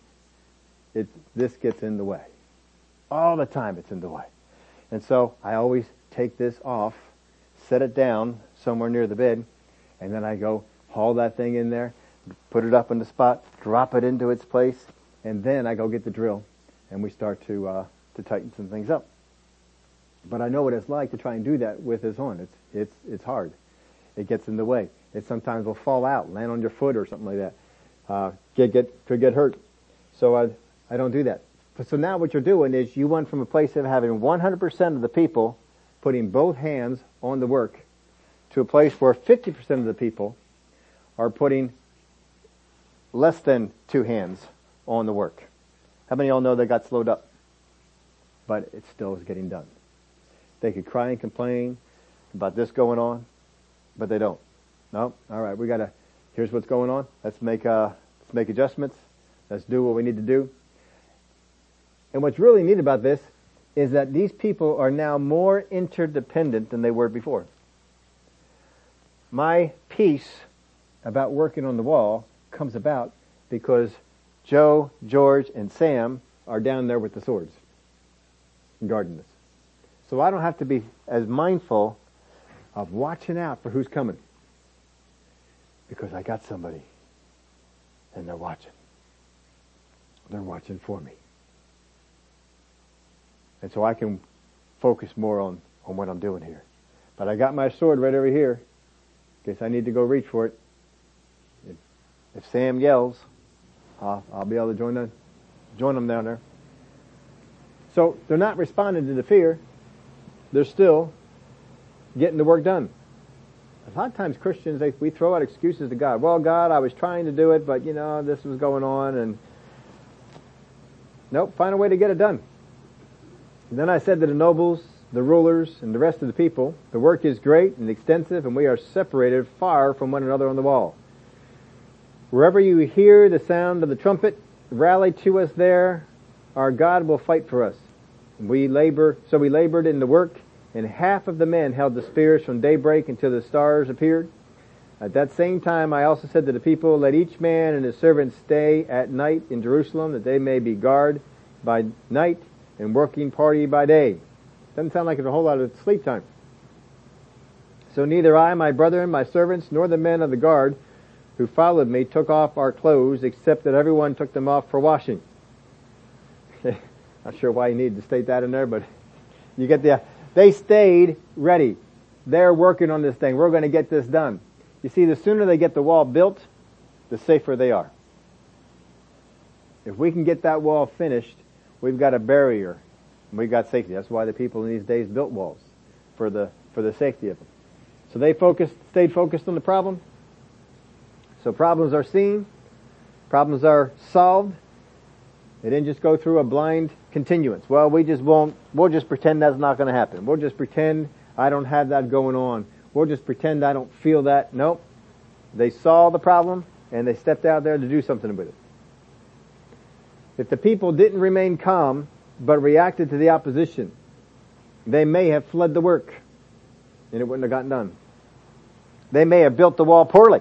it, this gets in the way. All the time it's in the way. And so I always take this off, set it down somewhere near the bed, and then I go haul that thing in there, put it up in the spot, drop it into its place, and then I go get the drill, and we start to uh, to tighten some things up. But I know what it's like to try and do that with this on. It's it's it's hard. It gets in the way. It sometimes will fall out, land on your foot or something like that. Uh, get get could get hurt. So I I don't do that. So now what you're doing is you went from a place of having 100% of the people putting both hands on the work to a place where 50% of the people are putting less than two hands on the work. How many of y'all know they got slowed up? But it still is getting done. They could cry and complain about this going on, but they don't. No, all right, we gotta. Here's what's going on. Let's make uh, let's make adjustments. Let's do what we need to do. And what's really neat about this is that these people are now more interdependent than they were before. My peace about working on the wall comes about because Joe, George, and Sam are down there with the swords guarding this. So I don't have to be as mindful of watching out for who's coming because I got somebody and they're watching. They're watching for me. And so I can focus more on, on what I'm doing here. But I got my sword right over here in case I need to go reach for it. If, if Sam yells, I'll, I'll be able to join them, join them down there. So they're not responding to the fear. They're still getting the work done. A lot of times Christians, they, we throw out excuses to God. Well, God, I was trying to do it, but you know, this was going on and nope, find a way to get it done. And then I said to the nobles, the rulers, and the rest of the people, the work is great and extensive and we are separated far from one another on the wall. Wherever you hear the sound of the trumpet, rally to us there. Our God will fight for us. We labor, so we labored in the work, and half of the men held the spears from daybreak until the stars appeared. At that same time, I also said to the people, let each man and his servant stay at night in Jerusalem, that they may be guard by night and working party by day. Doesn't sound like it's a whole lot of sleep time. So neither I, my brethren, my servants, nor the men of the guard who followed me took off our clothes, except that everyone took them off for washing. Not sure why you need to state that in there, but you get the, they stayed ready. They're working on this thing. We're going to get this done. You see, the sooner they get the wall built, the safer they are. If we can get that wall finished, we've got a barrier. We've got safety. That's why the people in these days built walls. For the, for the safety of them. So they focused, stayed focused on the problem. So problems are seen, problems are solved. They didn't just go through a blind continuance. Well, we just won't, we'll just pretend that's not going to happen. We'll just pretend I don't have that going on. We'll just pretend I don't feel that. Nope. They saw the problem and they stepped out there to do something with it. If the people didn't remain calm, but reacted to the opposition, they may have fled the work and it wouldn't have gotten done. They may have built the wall poorly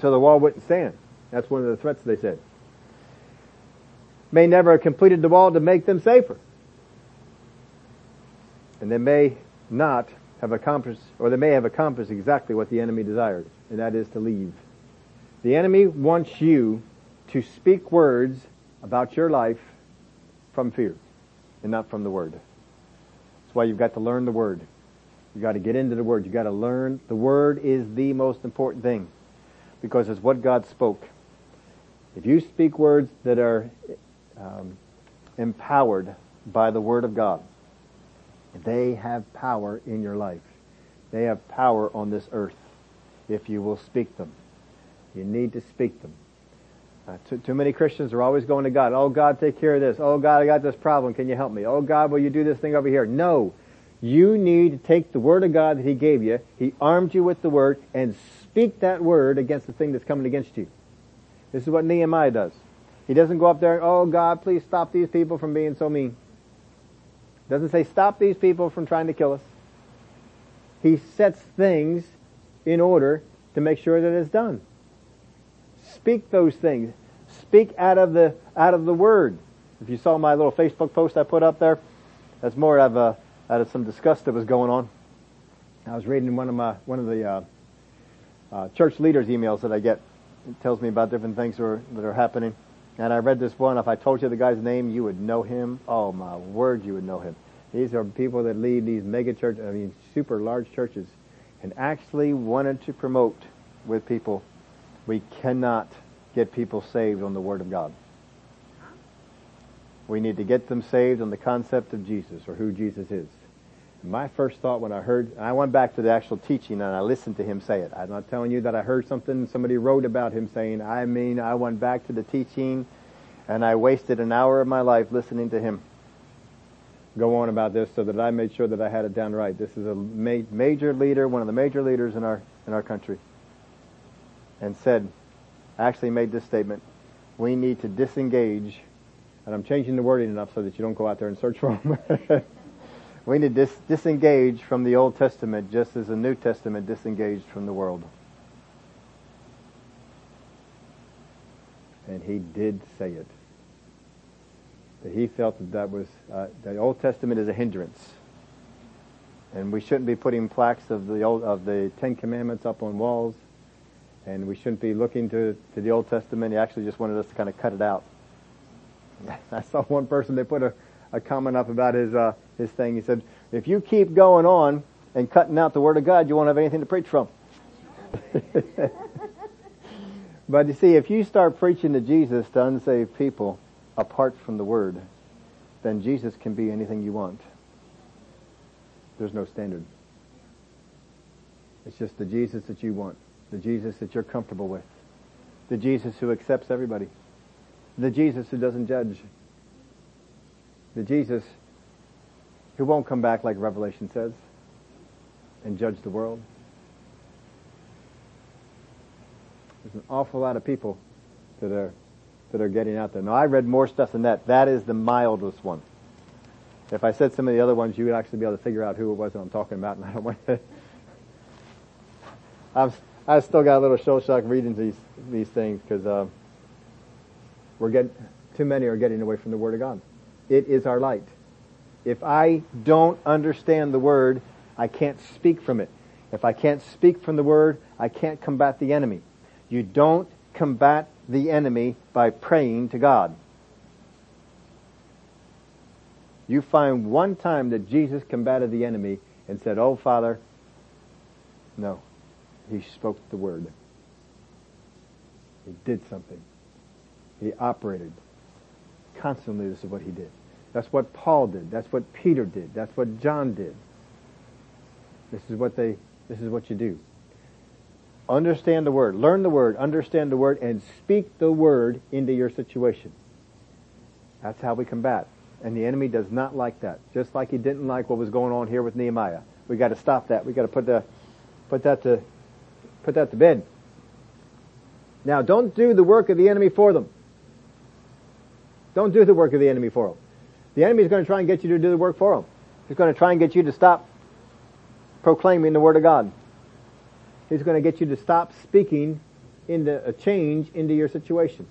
so the wall wouldn't stand. That's one of the threats they said. May never have completed the wall to make them safer. And they may not have accomplished, or they may have accomplished exactly what the enemy desired, and that is to leave. The enemy wants you to speak words about your life from fear and not from the Word. That's why you've got to learn the Word. You've got to get into the Word. You've got to learn. The Word is the most important thing because it's what God spoke. If you speak words that are um, empowered by the Word of God, they have power in your life. They have power on this earth if you will speak them. You need to speak them. Uh, too, too, many Christians are always going to God. Oh God, take care of this. Oh God, I got this problem. Can you help me? Oh God, will you do this thing over here? No. You need to take the Word of God that He gave you. He armed you with the Word and speak that word against the thing that's coming against you. This is what Nehemiah does. He doesn't go up there and, oh God, please stop these people from being so mean. Doesn't say stop these people from trying to kill us. He sets things in order to make sure that it's done. Speak those things. Speak out of the, out of the word. If you saw my little Facebook post I put up there, that's more of, a, out of some disgust that was going on. I was reading one of my, one of the, uh, uh, church leaders emails that I get. It tells me about different things that are, that are happening. And I read this one. If I told you the guy's name, you would know him. Oh my word, you would know him. These are people that lead these mega churches, I mean, super large churches, and actually wanted to promote with people. We cannot get people saved on the Word of God. We need to get them saved on the concept of Jesus or who Jesus is. My first thought when I heard, I went back to the actual teaching and I listened to him say it. I'm not telling you that I heard something somebody wrote about him saying. I mean, I went back to the teaching and I wasted an hour of my life listening to him go on about this so that I made sure that I had it down right. This is a ma- major leader, one of the major leaders in our, in our country. And said, actually made this statement, we need to disengage, and I'm changing the wording enough so that you don't go out there and search for them. we need to dis- disengage from the Old Testament just as the New Testament disengaged from the world. And he did say it that he felt that that was uh, the Old Testament is a hindrance, and we shouldn't be putting plaques of the old of the Ten Commandments up on walls, and we shouldn't be looking to to the Old Testament. He actually just wanted us to kind of cut it out. I saw one person they put a, a comment up about his uh, his thing. He said, "If you keep going on and cutting out the Word of God, you won't have anything to preach from." but you see, if you start preaching to Jesus to unsaved people, apart from the Word, then Jesus can be anything you want. There's no standard. It's just the Jesus that you want, the Jesus that you're comfortable with, the Jesus who accepts everybody, the Jesus who doesn't judge, the Jesus who won't come back like Revelation says and judge the world. There's an awful lot of people that are that are getting out there. Now I read more stuff than that. That is the mildest one. If I said some of the other ones, you would actually be able to figure out who it was that I'm talking about, and I don't want to. I've I've still got a little shell shock reading these these things because uh, we're getting too many are getting away from the Word of God. It is our light. If I don't understand the Word, I can't speak from it. If I can't speak from the Word, I can't combat the enemy. You don't combat the enemy by praying to God. You find one time that Jesus combated the enemy and said, Oh Father, no. He spoke the word. He did something. He operated. Constantly this is what he did. That's what Paul did. That's what Peter did. That's what John did. This is what they, this is what you do. Understand the word. Learn the word. Understand the word and speak the word into your situation. That's how we combat. And the enemy does not like that. Just like he didn't like what was going on here with Nehemiah. We got to stop that. We got to put the, put that to, put that to bed. Now, don't do the work of the enemy for them. Don't do the work of the enemy for them. The enemy is going to try and get you to do the work for them. He's going to try and get you to stop proclaiming the word of God. He's going to get you to stop speaking into a change into your situation.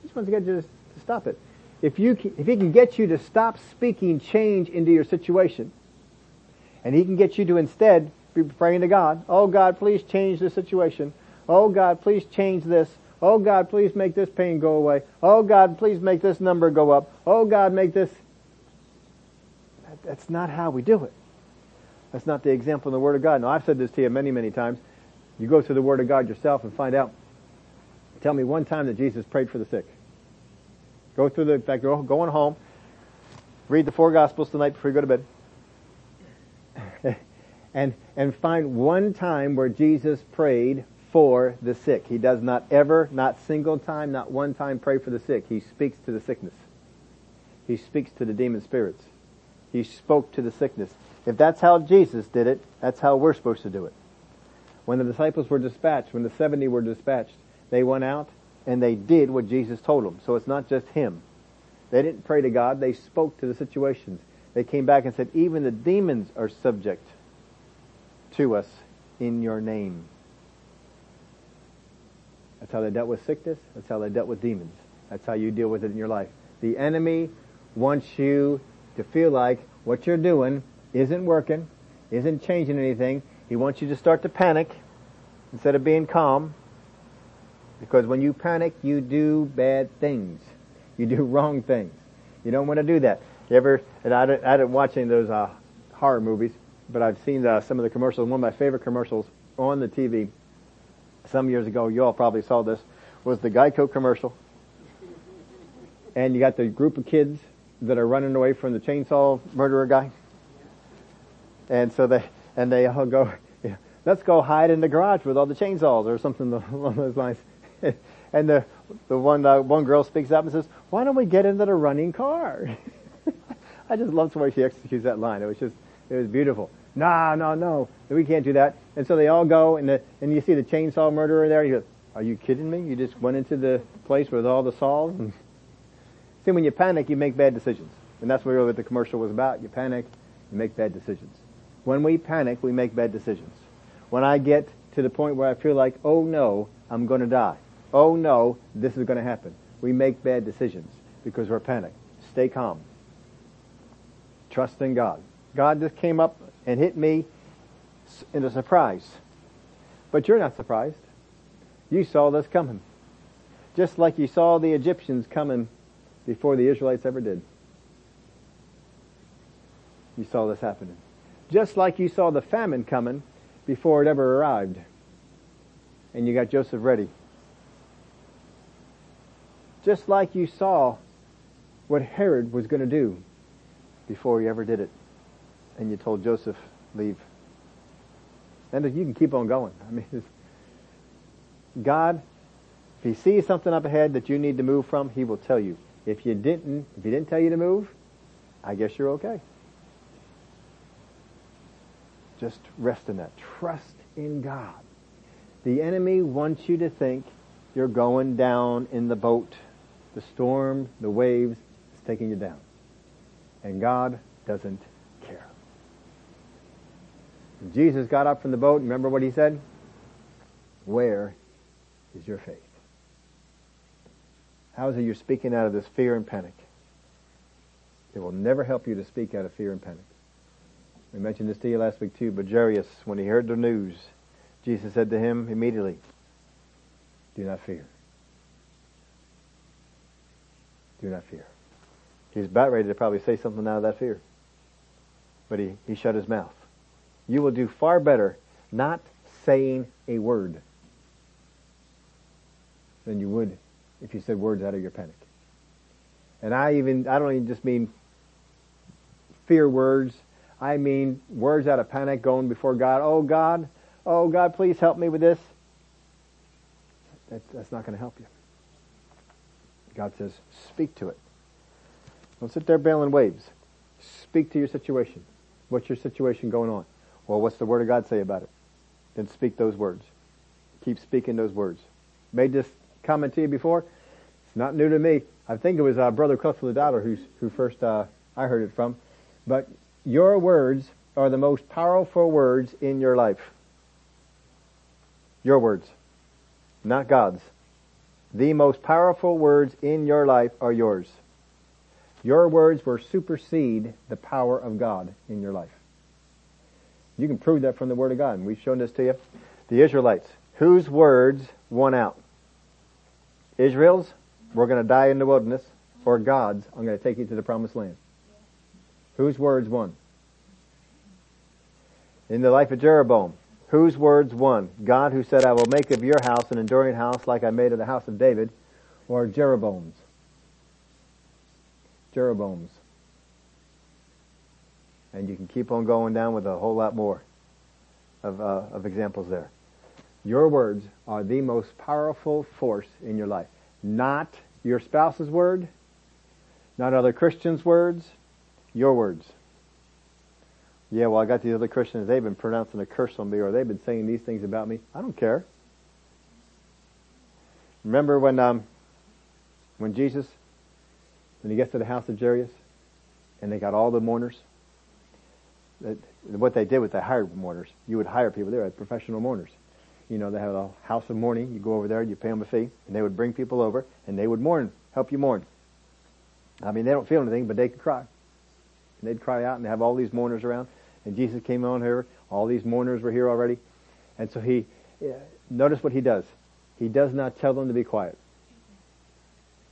He just wants to get you to stop it. If you can, if he can get you to stop speaking change into your situation, and he can get you to instead be praying to God, oh God, please change this situation. Oh God, please change this. Oh God, please make this pain go away. Oh God, please make this number go up. Oh God, make this. That's not how we do it. That's not the example in the Word of God. Now, I've said this to you many, many times. You go through the Word of God yourself and find out. Tell me one time that Jesus prayed for the sick. Go through the, in fact, go, going home, read the four Gospels tonight before you go to bed. And, and find one time where Jesus prayed for the sick. He does not ever, not single time, not one time pray for the sick. He speaks to the sickness. He speaks to the demon spirits. He spoke to the sickness. If that's how Jesus did it, that's how we're supposed to do it. When the disciples were dispatched, when the 70 were dispatched, they went out and they did what Jesus told them. So it's not just him. They didn't pray to God, they spoke to the situations. They came back and said, even the demons are subject to us in your name. That's how they dealt with sickness. That's how they dealt with demons. That's how you deal with it in your life. The enemy wants you to feel like what you're doing isn't working, isn't changing anything. He wants you to start to panic instead of being calm. Because when you panic, you do bad things. You do wrong things. You don't want to do that. You ever, and I I didn't watch any of those uh, horror movies, but I've seen uh, some of the commercials. One of my favorite commercials on the TV some years ago, you all probably saw this, was the Geico commercial. And you got the group of kids that are running away from the chainsaw murderer guy And so they, and they all go, yeah, let's go hide in the garage with all the chainsaws or something along those lines. and the, the one, uh, one girl speaks up and says, why don't we get into the running car? I just loved the way she executes that line. It was just, it was beautiful. No, no, no, we can't do that. And so they all go and the, and you see the chainsaw murderer there. You go, are you kidding me? You just went into the place with all the saws see when you panic, you make bad decisions. And that's really what the commercial was about. You panic, you make bad decisions. When we panic, we make bad decisions. When I get to the point where I feel like, oh no, I'm going to die. Oh no, this is going to happen. We make bad decisions because we're panicked. Stay calm. Trust in God. God just came up and hit me in a surprise. But you're not surprised. You saw this coming. Just like you saw the Egyptians coming before the Israelites ever did. You saw this happening. Just like you saw the famine coming before it ever arrived. And you got Joseph ready. Just like you saw what Herod was going to do before he ever did it. And you told Joseph, leave. And you can keep on going. I mean, God, if He sees something up ahead that you need to move from, He will tell you. If you didn't, if He didn't tell you to move, I guess you're okay. Just rest in that. Trust in God. The enemy wants you to think you're going down in the boat. The storm, the waves, is taking you down. And God doesn't Jesus got up from the boat, remember what he said? Where is your faith? How is it you're speaking out of this fear and panic? It will never help you to speak out of fear and panic. We mentioned this to you last week too, but Jairus, when he heard the news, Jesus said to him immediately, do not fear. Do not fear. He's about ready to probably say something out of that fear. But he, he shut his mouth. You will do far better not saying a word than you would if you said words out of your panic. And I even, I don't even just mean fear words. I mean words out of panic going before God. Oh God, oh God, please help me with this. That's, that's not going to help you. God says, speak to it. Don't sit there bailing waves. Speak to your situation. What's your situation going on? Well, what's the Word of God say about it? Then speak those words. Keep speaking those words. Made this comment to you before. It's not new to me. I think it was uh, Brother Creflo Dollar who's, who first uh, I heard it from. But your words are the most powerful words in your life. Your words, not God's. The most powerful words in your life are yours. Your words will supersede the power of God in your life. You can prove that from the Word of God, and we've shown this to you. The Israelites, whose words won out? Israel's, we're going to die in the wilderness, or God's, I'm going to take you to the promised land. Whose words won? In the life of Jeroboam, whose words won? God who said, I will make of your house an enduring house like I made of the house of David, or Jeroboam's? Jeroboam's. And you can keep on going down with a whole lot more of, uh, of examples there. Your words are the most powerful force in your life. Not your spouse's word, not other Christians' words, your words. Yeah, well, I got these other Christians, they've been pronouncing a curse on me or they've been saying these things about me. I don't care. Remember when, um, when Jesus, when he gets to the house of Jairus and they got all the mourners? What they did was they hired mourners. You would hire people. They were professional mourners. You know, they had a house of mourning. You go over there, you pay them a fee, and they would bring people over, and they would mourn, help you mourn. I mean, they don't feel anything, but they could cry. And they'd cry out and have all these mourners around. And Jesus came on here. All these mourners were here already. And so he, eh, notice what he does. He does not tell them to be quiet.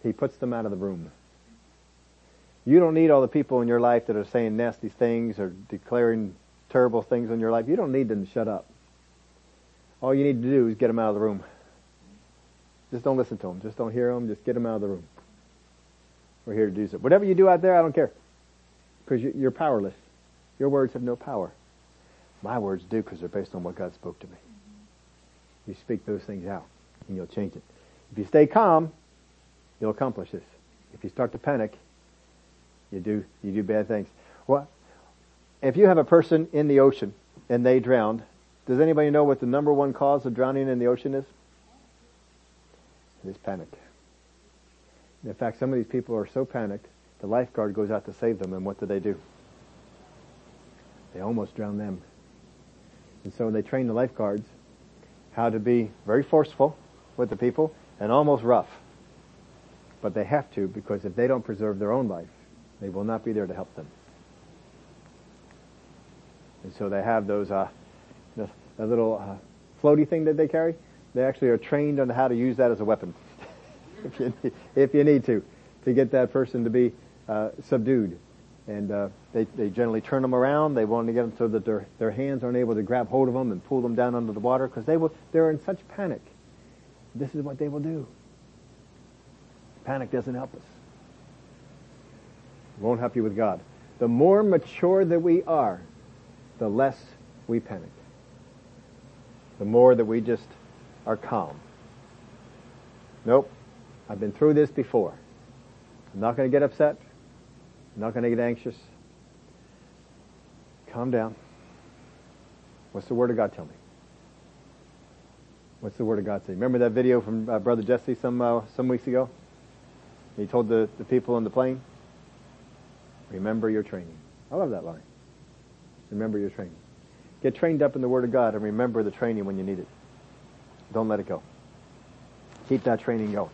He puts them out of the room. You don't need all the people in your life that are saying nasty things or declaring terrible things in your life. You don't need them to shut up. All you need to do is get them out of the room. Just don't listen to them. Just don't hear them. Just get them out of the room. We're here to do so. Whatever you do out there, I don't care. Because you're powerless. Your words have no power. My words do because they're based on what God spoke to me. You speak those things out and you'll change it. If you stay calm, you'll accomplish this. If you start to panic, you do, you do bad things. Well, if you have a person in the ocean and they drowned, does anybody know what the number one cause of drowning in the ocean is? It is panic. In fact, some of these people are so panicked, the lifeguard goes out to save them, and what do they do? They almost drown them. And so they train the lifeguards how to be very forceful with the people and almost rough. But they have to because if they don't preserve their own life, they will not be there to help them. And so they have those, uh, little uh, floaty thing that they carry. They actually are trained on how to use that as a weapon, if you if you need to, to get that person to be uh, subdued. And uh, they they generally turn them around. They want to get them so that their their hands aren't able to grab hold of them and pull them down under the water because they will they're in such panic. This is what they will do. Panic doesn't help us. Won't help you with God. The more mature that we are, the less we panic. The more that we just are calm. Nope. I've been through this before. I'm not going to get upset. I'm not going to get anxious. Calm down. What's the Word of God tell me? What's the Word of God say? Remember that video from uh, Brother Jesse some uh, some weeks ago? He told the, the people on the plane, remember your training. I love that line. Remember your training. Get trained up in the Word of God and remember the training when you need it. Don't let it go. Keep that training going.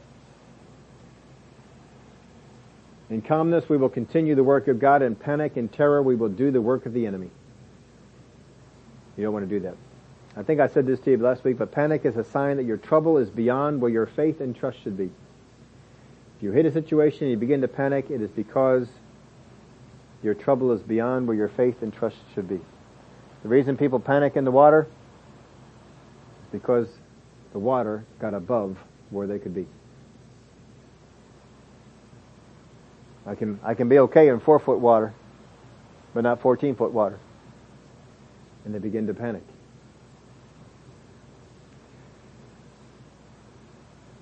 In calmness, we will continue the work of God. In panic and terror, we will do the work of the enemy. You don't want to do that. I think I said this to you last week, but panic is a sign that your trouble is beyond where your faith and trust should be. If you hit a situation and you begin to panic, it is because your trouble is beyond where your faith and trust should be. The reason people panic in the water is because the water got above where they could be. I can, I can be okay in four foot water, but not 14 foot water. And they begin to panic.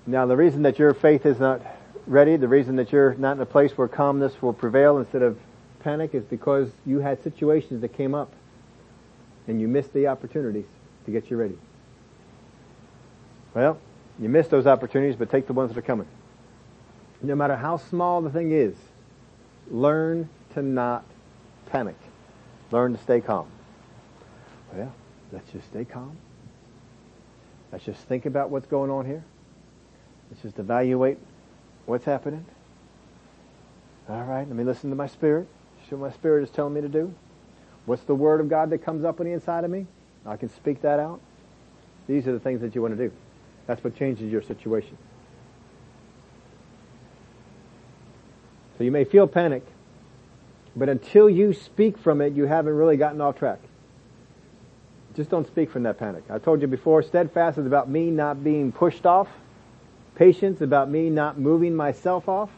Now the reason that your faith is not ready, the reason that you're not in a place where calmness will prevail instead of panic is because you had situations that came up and you missed the opportunities to get you ready. Well, you missed those opportunities, but take the ones that are coming. No matter how small the thing is, learn to not panic. Learn to stay calm. Well, let's just stay calm. Let's just think about what's going on here. Let's just evaluate what's happening. All right, let me listen to my spirit. What my spirit is telling me to do. What's the word of God that comes up on the inside of me? I can speak that out. These are the things that you want to do. That's what changes your situation. So you may feel panic, but until you speak from it, you haven't really gotten off track. Just don't speak from that panic. I told you before, steadfast is about me not being pushed off. Patience about me not moving myself off.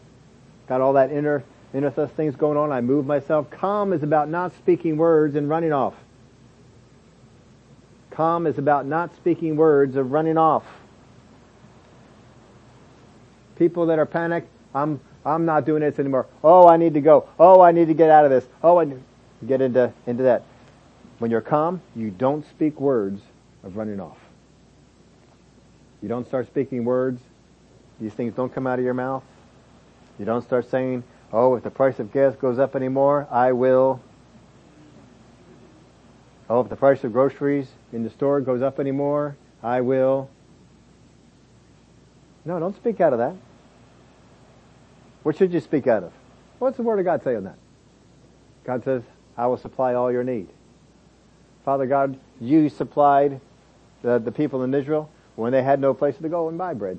Got all that inner, inner things going on. I move myself. Calm is about not speaking words and running off. Calm is about not speaking words of running off. People that are panicked, I'm, I'm not doing this anymore. Oh, I need to go. Oh, I need to get out of this. Oh, I need to get into, into that. When you're calm, you don't speak words of running off. You don't start speaking words. These things don't come out of your mouth. You don't start saying, oh, if the price of gas goes up anymore, I will. Oh, if the price of groceries in the store goes up anymore, I will. No, don't speak out of that. What should you speak out of? What's the Word of God say on that? God says, I will supply all your need. Father God, you supplied the, the people in Israel when they had no place to go and buy bread.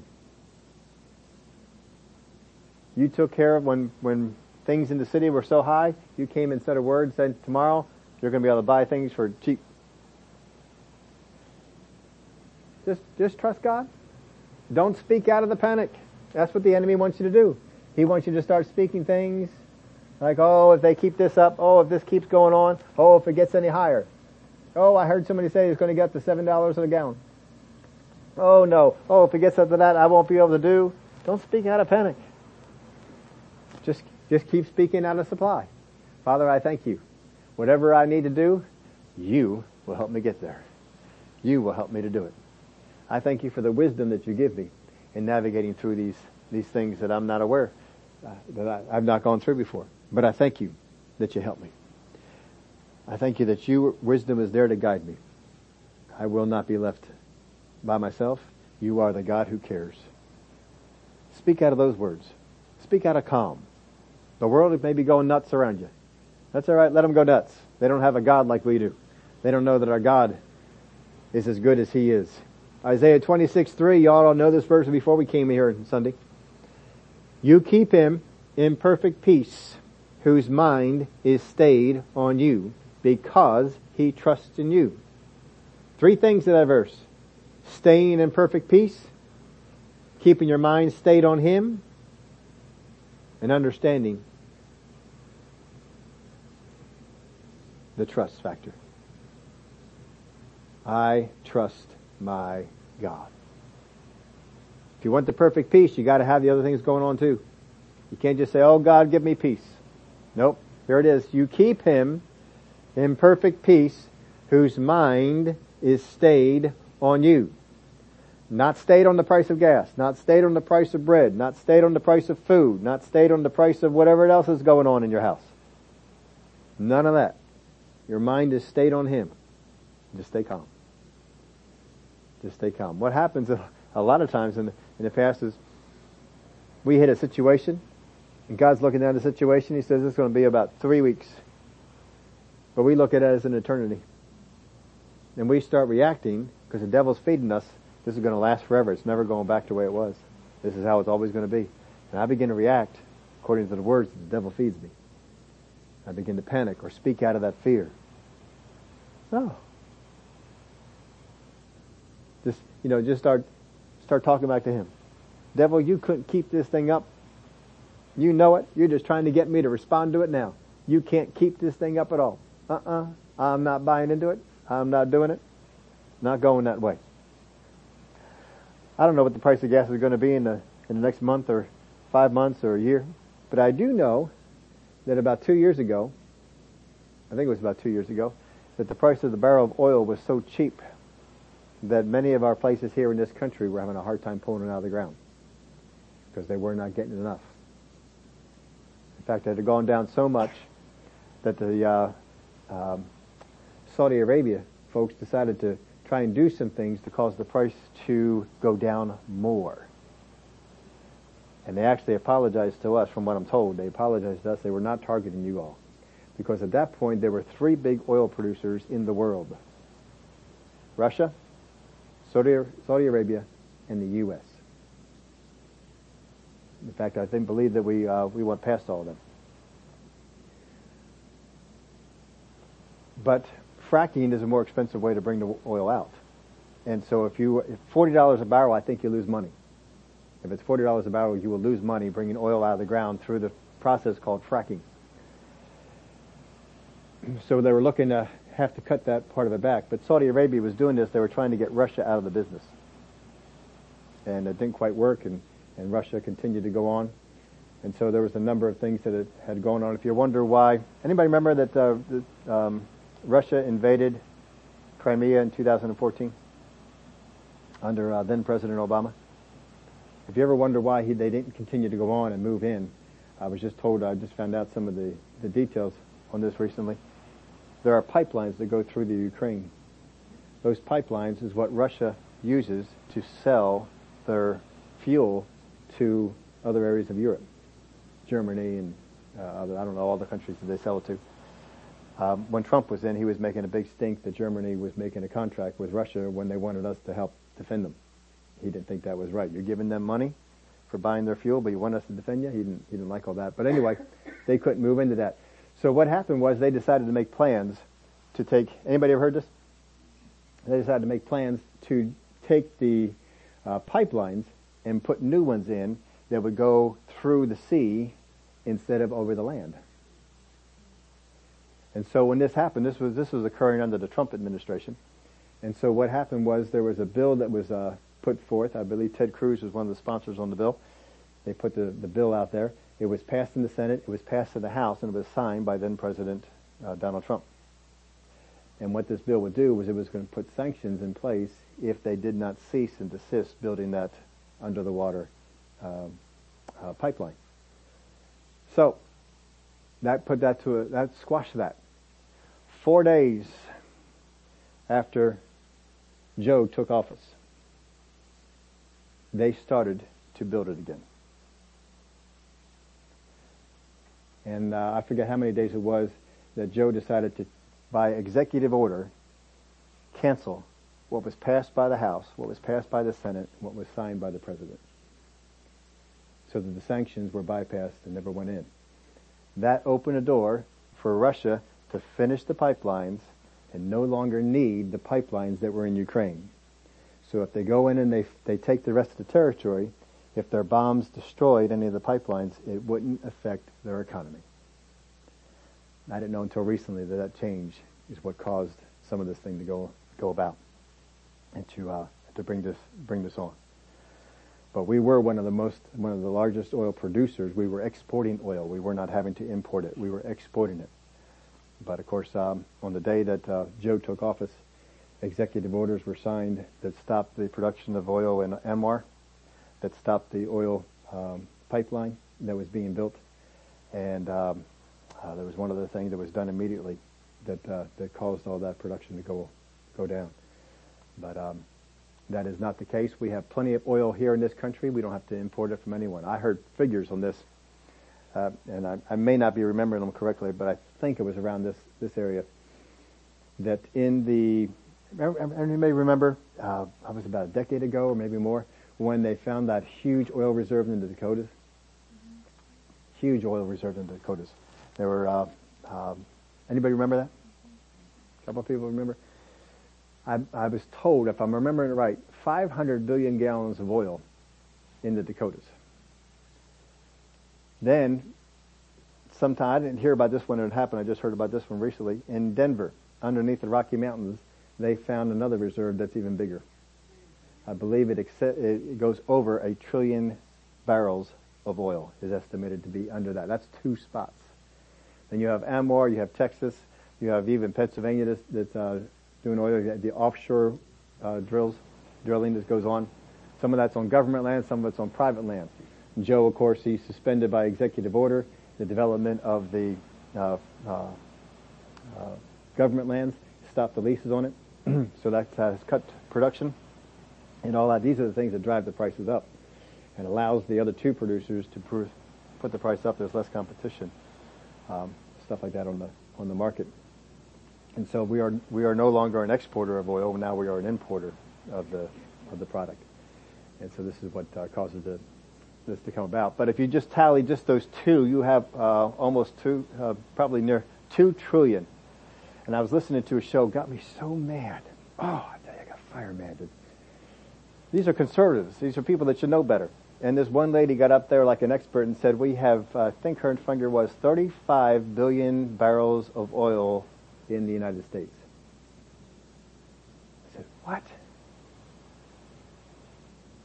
You took care of when, when things in the city were so high, you came and said a word, said tomorrow you're going to be able to buy things for cheap. Just, just trust God. Don't speak out of the panic. That's what the enemy wants you to do. He wants you to start speaking things like, oh, if they keep this up, oh, if this keeps going on, oh, if it gets any higher. Oh, I heard somebody say it's going to get to seven dollars a gallon. Oh no. Oh, if it gets up to that, I won't be able to do. Don't speak out of panic. Just, just keep speaking out of supply. Father, I thank you. Whatever I need to do, you will help me get there. You will help me to do it. I thank you for the wisdom that you give me in navigating through these, these things that I'm not aware, uh, that I, I've not gone through before. But I thank you that you help me. I thank you that your wisdom is there to guide me. I will not be left by myself. You are the God who cares. Speak out of those words. Speak out of calm. The world may be going nuts around you. That's alright, let them go nuts. They don't have a God like we do. They don't know that our God is as good as He is. Isaiah 26, 3, y'all all know this verse before we came here on Sunday. You keep him in perfect peace, whose mind is stayed on you, because he trusts in you. Three things in that verse. Staying in perfect peace, keeping your mind stayed on him, and understanding the trust factor. I trust my God. If you want the perfect peace, you gotta have the other things going on too. You can't just say, oh God, give me peace. Nope. Here it is. You keep him in perfect peace whose mind is stayed on you. Not stayed on the price of gas, not stayed on the price of bread, not stayed on the price of food, not stayed on the price of whatever else is going on in your house. None of that. Your mind is stayed on Him. Just stay calm. Just stay calm. What happens a lot of times in the, in the past is we hit a situation and God's looking at the situation. He says it's going to be about three weeks. But we look at it as an eternity. And we start reacting because the devil's feeding us. This is going to last forever. It's never going back to the way it was. This is how it's always going to be. And I begin to react according to the words the devil feeds me. I begin to panic or speak out of that fear. No. Just, you know, just start, start talking back to him. Devil, you couldn't keep this thing up. You know it. You're just trying to get me to respond to it now. You can't keep this thing up at all. Uh-uh. I'm not buying into it. I'm not doing it. Not going that way. I don't know what the price of gas is going to be in the, in the next month or five months or a year, but I do know that about two years ago, I think it was about two years ago, that the price of the barrel of oil was so cheap that many of our places here in this country were having a hard time pulling it out of the ground because they were not getting enough. In fact, it had gone down so much that the uh, um, Saudi Arabia folks decided to try and do some things to cause the price to go down more. And they actually apologized to us, from what I'm told. They apologized to us. They were not targeting you all. Because at that point, there were three big oil producers in the world. Russia, Saudi, Arabia, and the U.S. In fact, I think believe that we uh, we went past all of them. But fracking is a more expensive way to bring the oil out. And so if you, if $40 a barrel, I think you lose money. If it's $40 a barrel, you will lose money bringing oil out of the ground through the process called fracking. So they were looking to have to cut that part of it back. But Saudi Arabia was doing this. They were trying to get Russia out of the business. And it didn't quite work, and, and Russia continued to go on. And so there was a number of things that had gone on. If you wonder why, anybody remember that uh, the, um, Russia invaded Crimea in 2014 under uh, then President Obama. If you ever wonder why he, they didn't continue to go on and move in, I was just told, I just found out some of the, the details on this recently. There are pipelines that go through the Ukraine. Those pipelines is what Russia uses to sell their fuel to other areas of Europe, Germany and uh, other, I don't know all the countries that they sell it to. Um, when Trump was in, he was making a big stink that Germany was making a contract with Russia when they wanted us to help defend them. He didn't think that was right. You're giving them money for buying their fuel, but you want us to defend you? He didn't, he didn't like all that. But anyway, they couldn't move into that. So what happened was they decided to make plans to take, anybody ever heard this? They decided to make plans to take the uh, pipelines and put new ones in that would go through the sea instead of over the land. And so when this happened, this was this was occurring under the Trump administration. And so what happened was there was a bill that was uh, put forth. I believe Ted Cruz was one of the sponsors on the bill. They put the, the bill out there. It was passed in the Senate. It was passed in the House, and it was signed by then President uh, Donald Trump. And what this bill would do was it was going to put sanctions in place if they did not cease and desist building that under the water uh, uh, pipeline. So that put that to a, that squashed that. Four days after Joe took office, they started to build it again. And uh, I forget how many days it was that Joe decided to, by executive order, cancel what was passed by the House, what was passed by the Senate, what was signed by the President. So that the sanctions were bypassed and never went in. That opened a door for Russia to finish the pipelines and no longer need the pipelines that were in Ukraine. So if they go in and they, they take the rest of the territory, if their bombs destroyed any of the pipelines, it wouldn't affect their economy. I didn't know until recently that that change is what caused some of this thing to go go about and to uh, to bring this bring this on. But we were one of the most one of the largest oil producers. We were exporting oil. We were not having to import it. We were exporting it. But of course, um, on the day that uh, Joe took office, executive orders were signed that stopped the production of oil in ANWR, that stopped the oil um, pipeline that was being built, and um, uh, there was one other thing that was done immediately that uh, that caused all that production to go go down. But um, that is not the case. We have plenty of oil here in this country. We don't have to import it from anyone. I heard figures on this, uh, and I, I, may not be remembering them correctly, but I think it was around this this area. That in the, and you may remember, uh, I was about a decade ago or maybe more, when they found that huge oil reserve in the Dakotas. Huge oil reserve in the Dakotas. There were, uh, um, anybody remember that? A couple of people remember? I, I was told, if I'm remembering it right, 500 billion gallons of oil in the Dakotas. Then, sometime, I didn't hear about this when it happened, I just heard about this one recently, in Denver, underneath the Rocky Mountains, they found another reserve that's even bigger. I believe it, it goes over a trillion barrels of oil is estimated to be under that. That's two spots. Then you have ANWR, you have Texas, you have even Pennsylvania that's, that's uh, doing oil, the offshore uh, drills, drilling that goes on. Some of that's on government land, some of it's on private land. And Joe, of course, he suspended by executive order the development of the uh, uh, uh government lands, stopped the leases on it, so that has cut production and all that. These are the things that drive the prices up and allows the other two producers to pr- put the price up. There's less competition, um, stuff like that on the on the market. And so we are we are no longer an exporter of oil. Now we are an importer of the of the product. And so this is what uh, causes the, this to come about. But if you just tally just those two, you have uh, almost two, uh, probably near two trillion. And I was listening to a show, got me so mad. Oh, I tell you, I got fire mad. These are conservatives. These are people that should know better. And this one lady got up there like an expert and said, we have, uh, I think her figure was 35 billion barrels of oil in the United States. I said, what?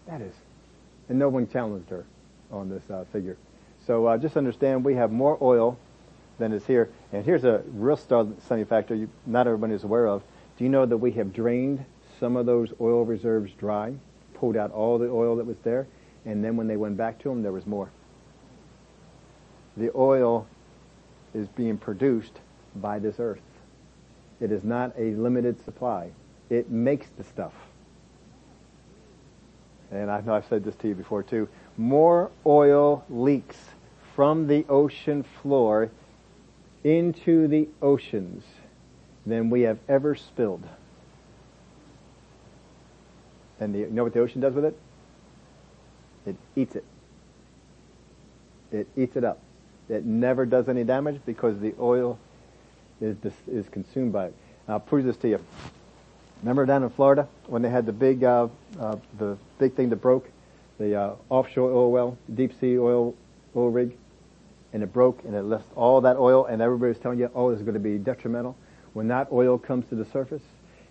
That is. And no one challenged her on this uh, figure. So uh, just understand we have more oil than is here. And here's a real stunning factor you, not everybody is aware of. Do you know that we have drained some of those oil reserves dry, pulled out all the oil that was there, and then when they went back to them, there was more. The oil is being produced by this earth. It is not a limited supply. It makes the stuff. And I know I've said this to you before too. More oil leaks from the ocean floor into the oceans than we have ever spilled. And the, you know what the ocean does with it? It eats it. It eats it up. It never does any damage because the oil is, is consumed by it. I'll prove this to you. Remember down in Florida when they had the big, uh, uh, the big thing that broke, the uh, offshore oil well, deep sea oil oil rig. And it broke and it left all that oil and everybody was telling you, oh, it's going to be detrimental. When that oil comes to the surface,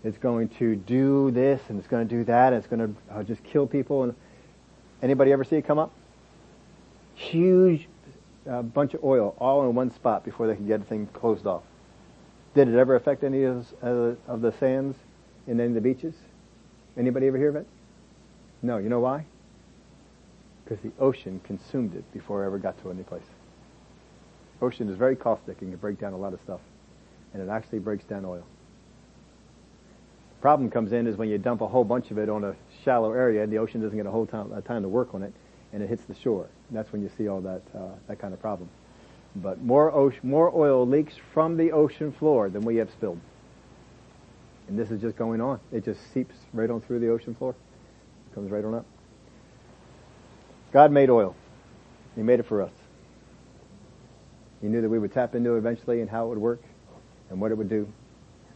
it's going to do this and it's going to do that and it's going to uh, just kill people. And anybody ever see it come up? Huge uh, bunch of oil all in one spot before they could get the thing closed off. Did it ever affect any of, uh, of the sands in any of the beaches? Anybody ever hear of it? No. You know why? Because the ocean consumed it before it ever got to any place. Ocean is very caustic and can break down a lot of stuff. And it actually breaks down oil. Problem comes in is when you dump a whole bunch of it on a shallow area and the ocean doesn't get a whole time, a time to work on it and it hits the shore. And that's when you see all that, uh, that kind of problem. But more, ocean, more oil leaks from the ocean floor than we have spilled. And this is just going on. It just seeps right on through the ocean floor. It Comes right on up. God made oil. He made it for us. He knew that we would tap into it eventually and how it would work and what it would do.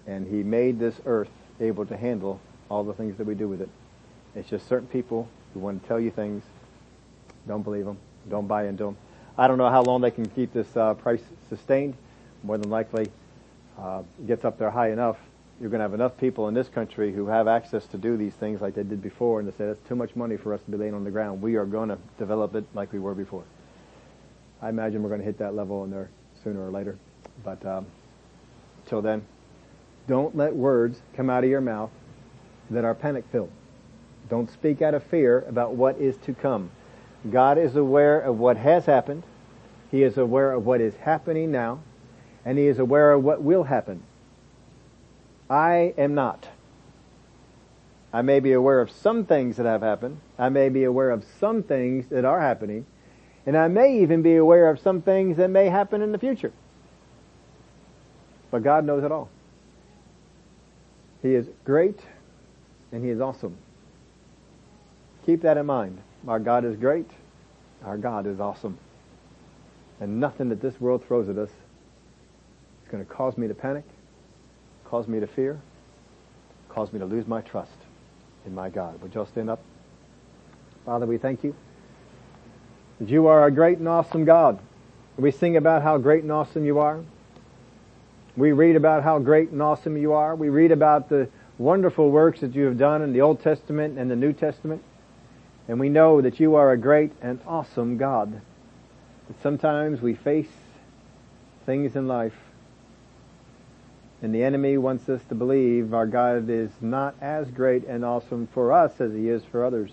And He made this earth able to handle all the things that we do with it. It's just certain people who want to tell you things. Don't believe them. Don't buy into them. I don't know how long they can keep this uh, price sustained. More than likely, uh, gets up there high enough you're going to have enough people in this country who have access to do these things like they did before and they say that's too much money for us to be laying on the ground. We are going to develop it like we were before. I imagine we're going to hit that level in there sooner or later. But um, till then, don't let words come out of your mouth that are panic filled. Don't speak out of fear about what is to come. God is aware of what has happened. He is aware of what is happening now. And He is aware of what will happen. I am not. I may be aware of some things that have happened. I may be aware of some things that are happening. And I may even be aware of some things that may happen in the future. But God knows it all. He is great and He is awesome. Keep that in mind. Our God is great. Our God is awesome. And nothing that this world throws at us is going to cause me to panic cause me to fear, cause me to lose my trust in my God. Would you all stand up? Father, we thank you that you are a great and awesome God. We sing about how great and awesome you are. We read about how great and awesome you are. We read about the wonderful works that you have done in the Old Testament and the New Testament. And we know that you are a great and awesome God. But sometimes we face things in life and the enemy wants us to believe our God is not as great and awesome for us as he is for others.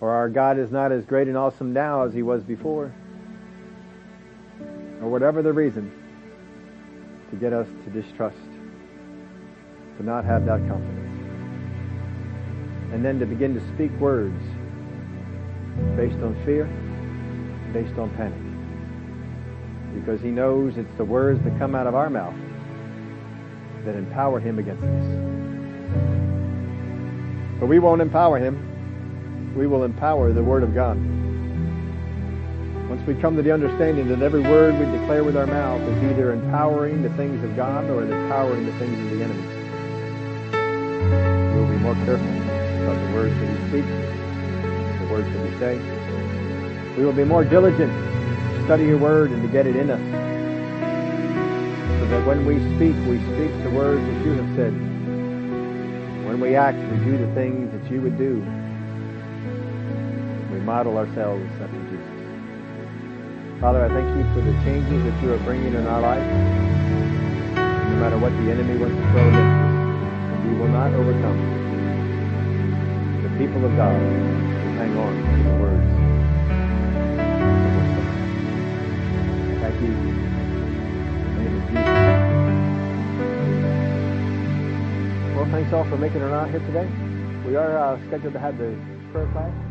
Or our God is not as great and awesome now as he was before. Or whatever the reason to get us to distrust, to not have that confidence. And then to begin to speak words based on fear, based on panic. Because he knows it's the words that come out of our mouth that empower him against us. But we won't empower him. We will empower the Word of God. Once we come to the understanding that every word we declare with our mouth is either empowering the things of God or empowering the things of the enemy, we'll be more careful about the words that we speak, the words that we say. We will be more diligent to study your word and to get it in us so that when we speak, we speak the words that you have said. When we act, we do the things that you would do. Model ourselves after Jesus. Father, I thank you for the changes that you are bringing in our life. No matter what the enemy wants to throw at us, we will not overcome. The people of God will hang on to the words. Thank you. Well, thanks all for making it out here today. We are uh, scheduled to have the prayer class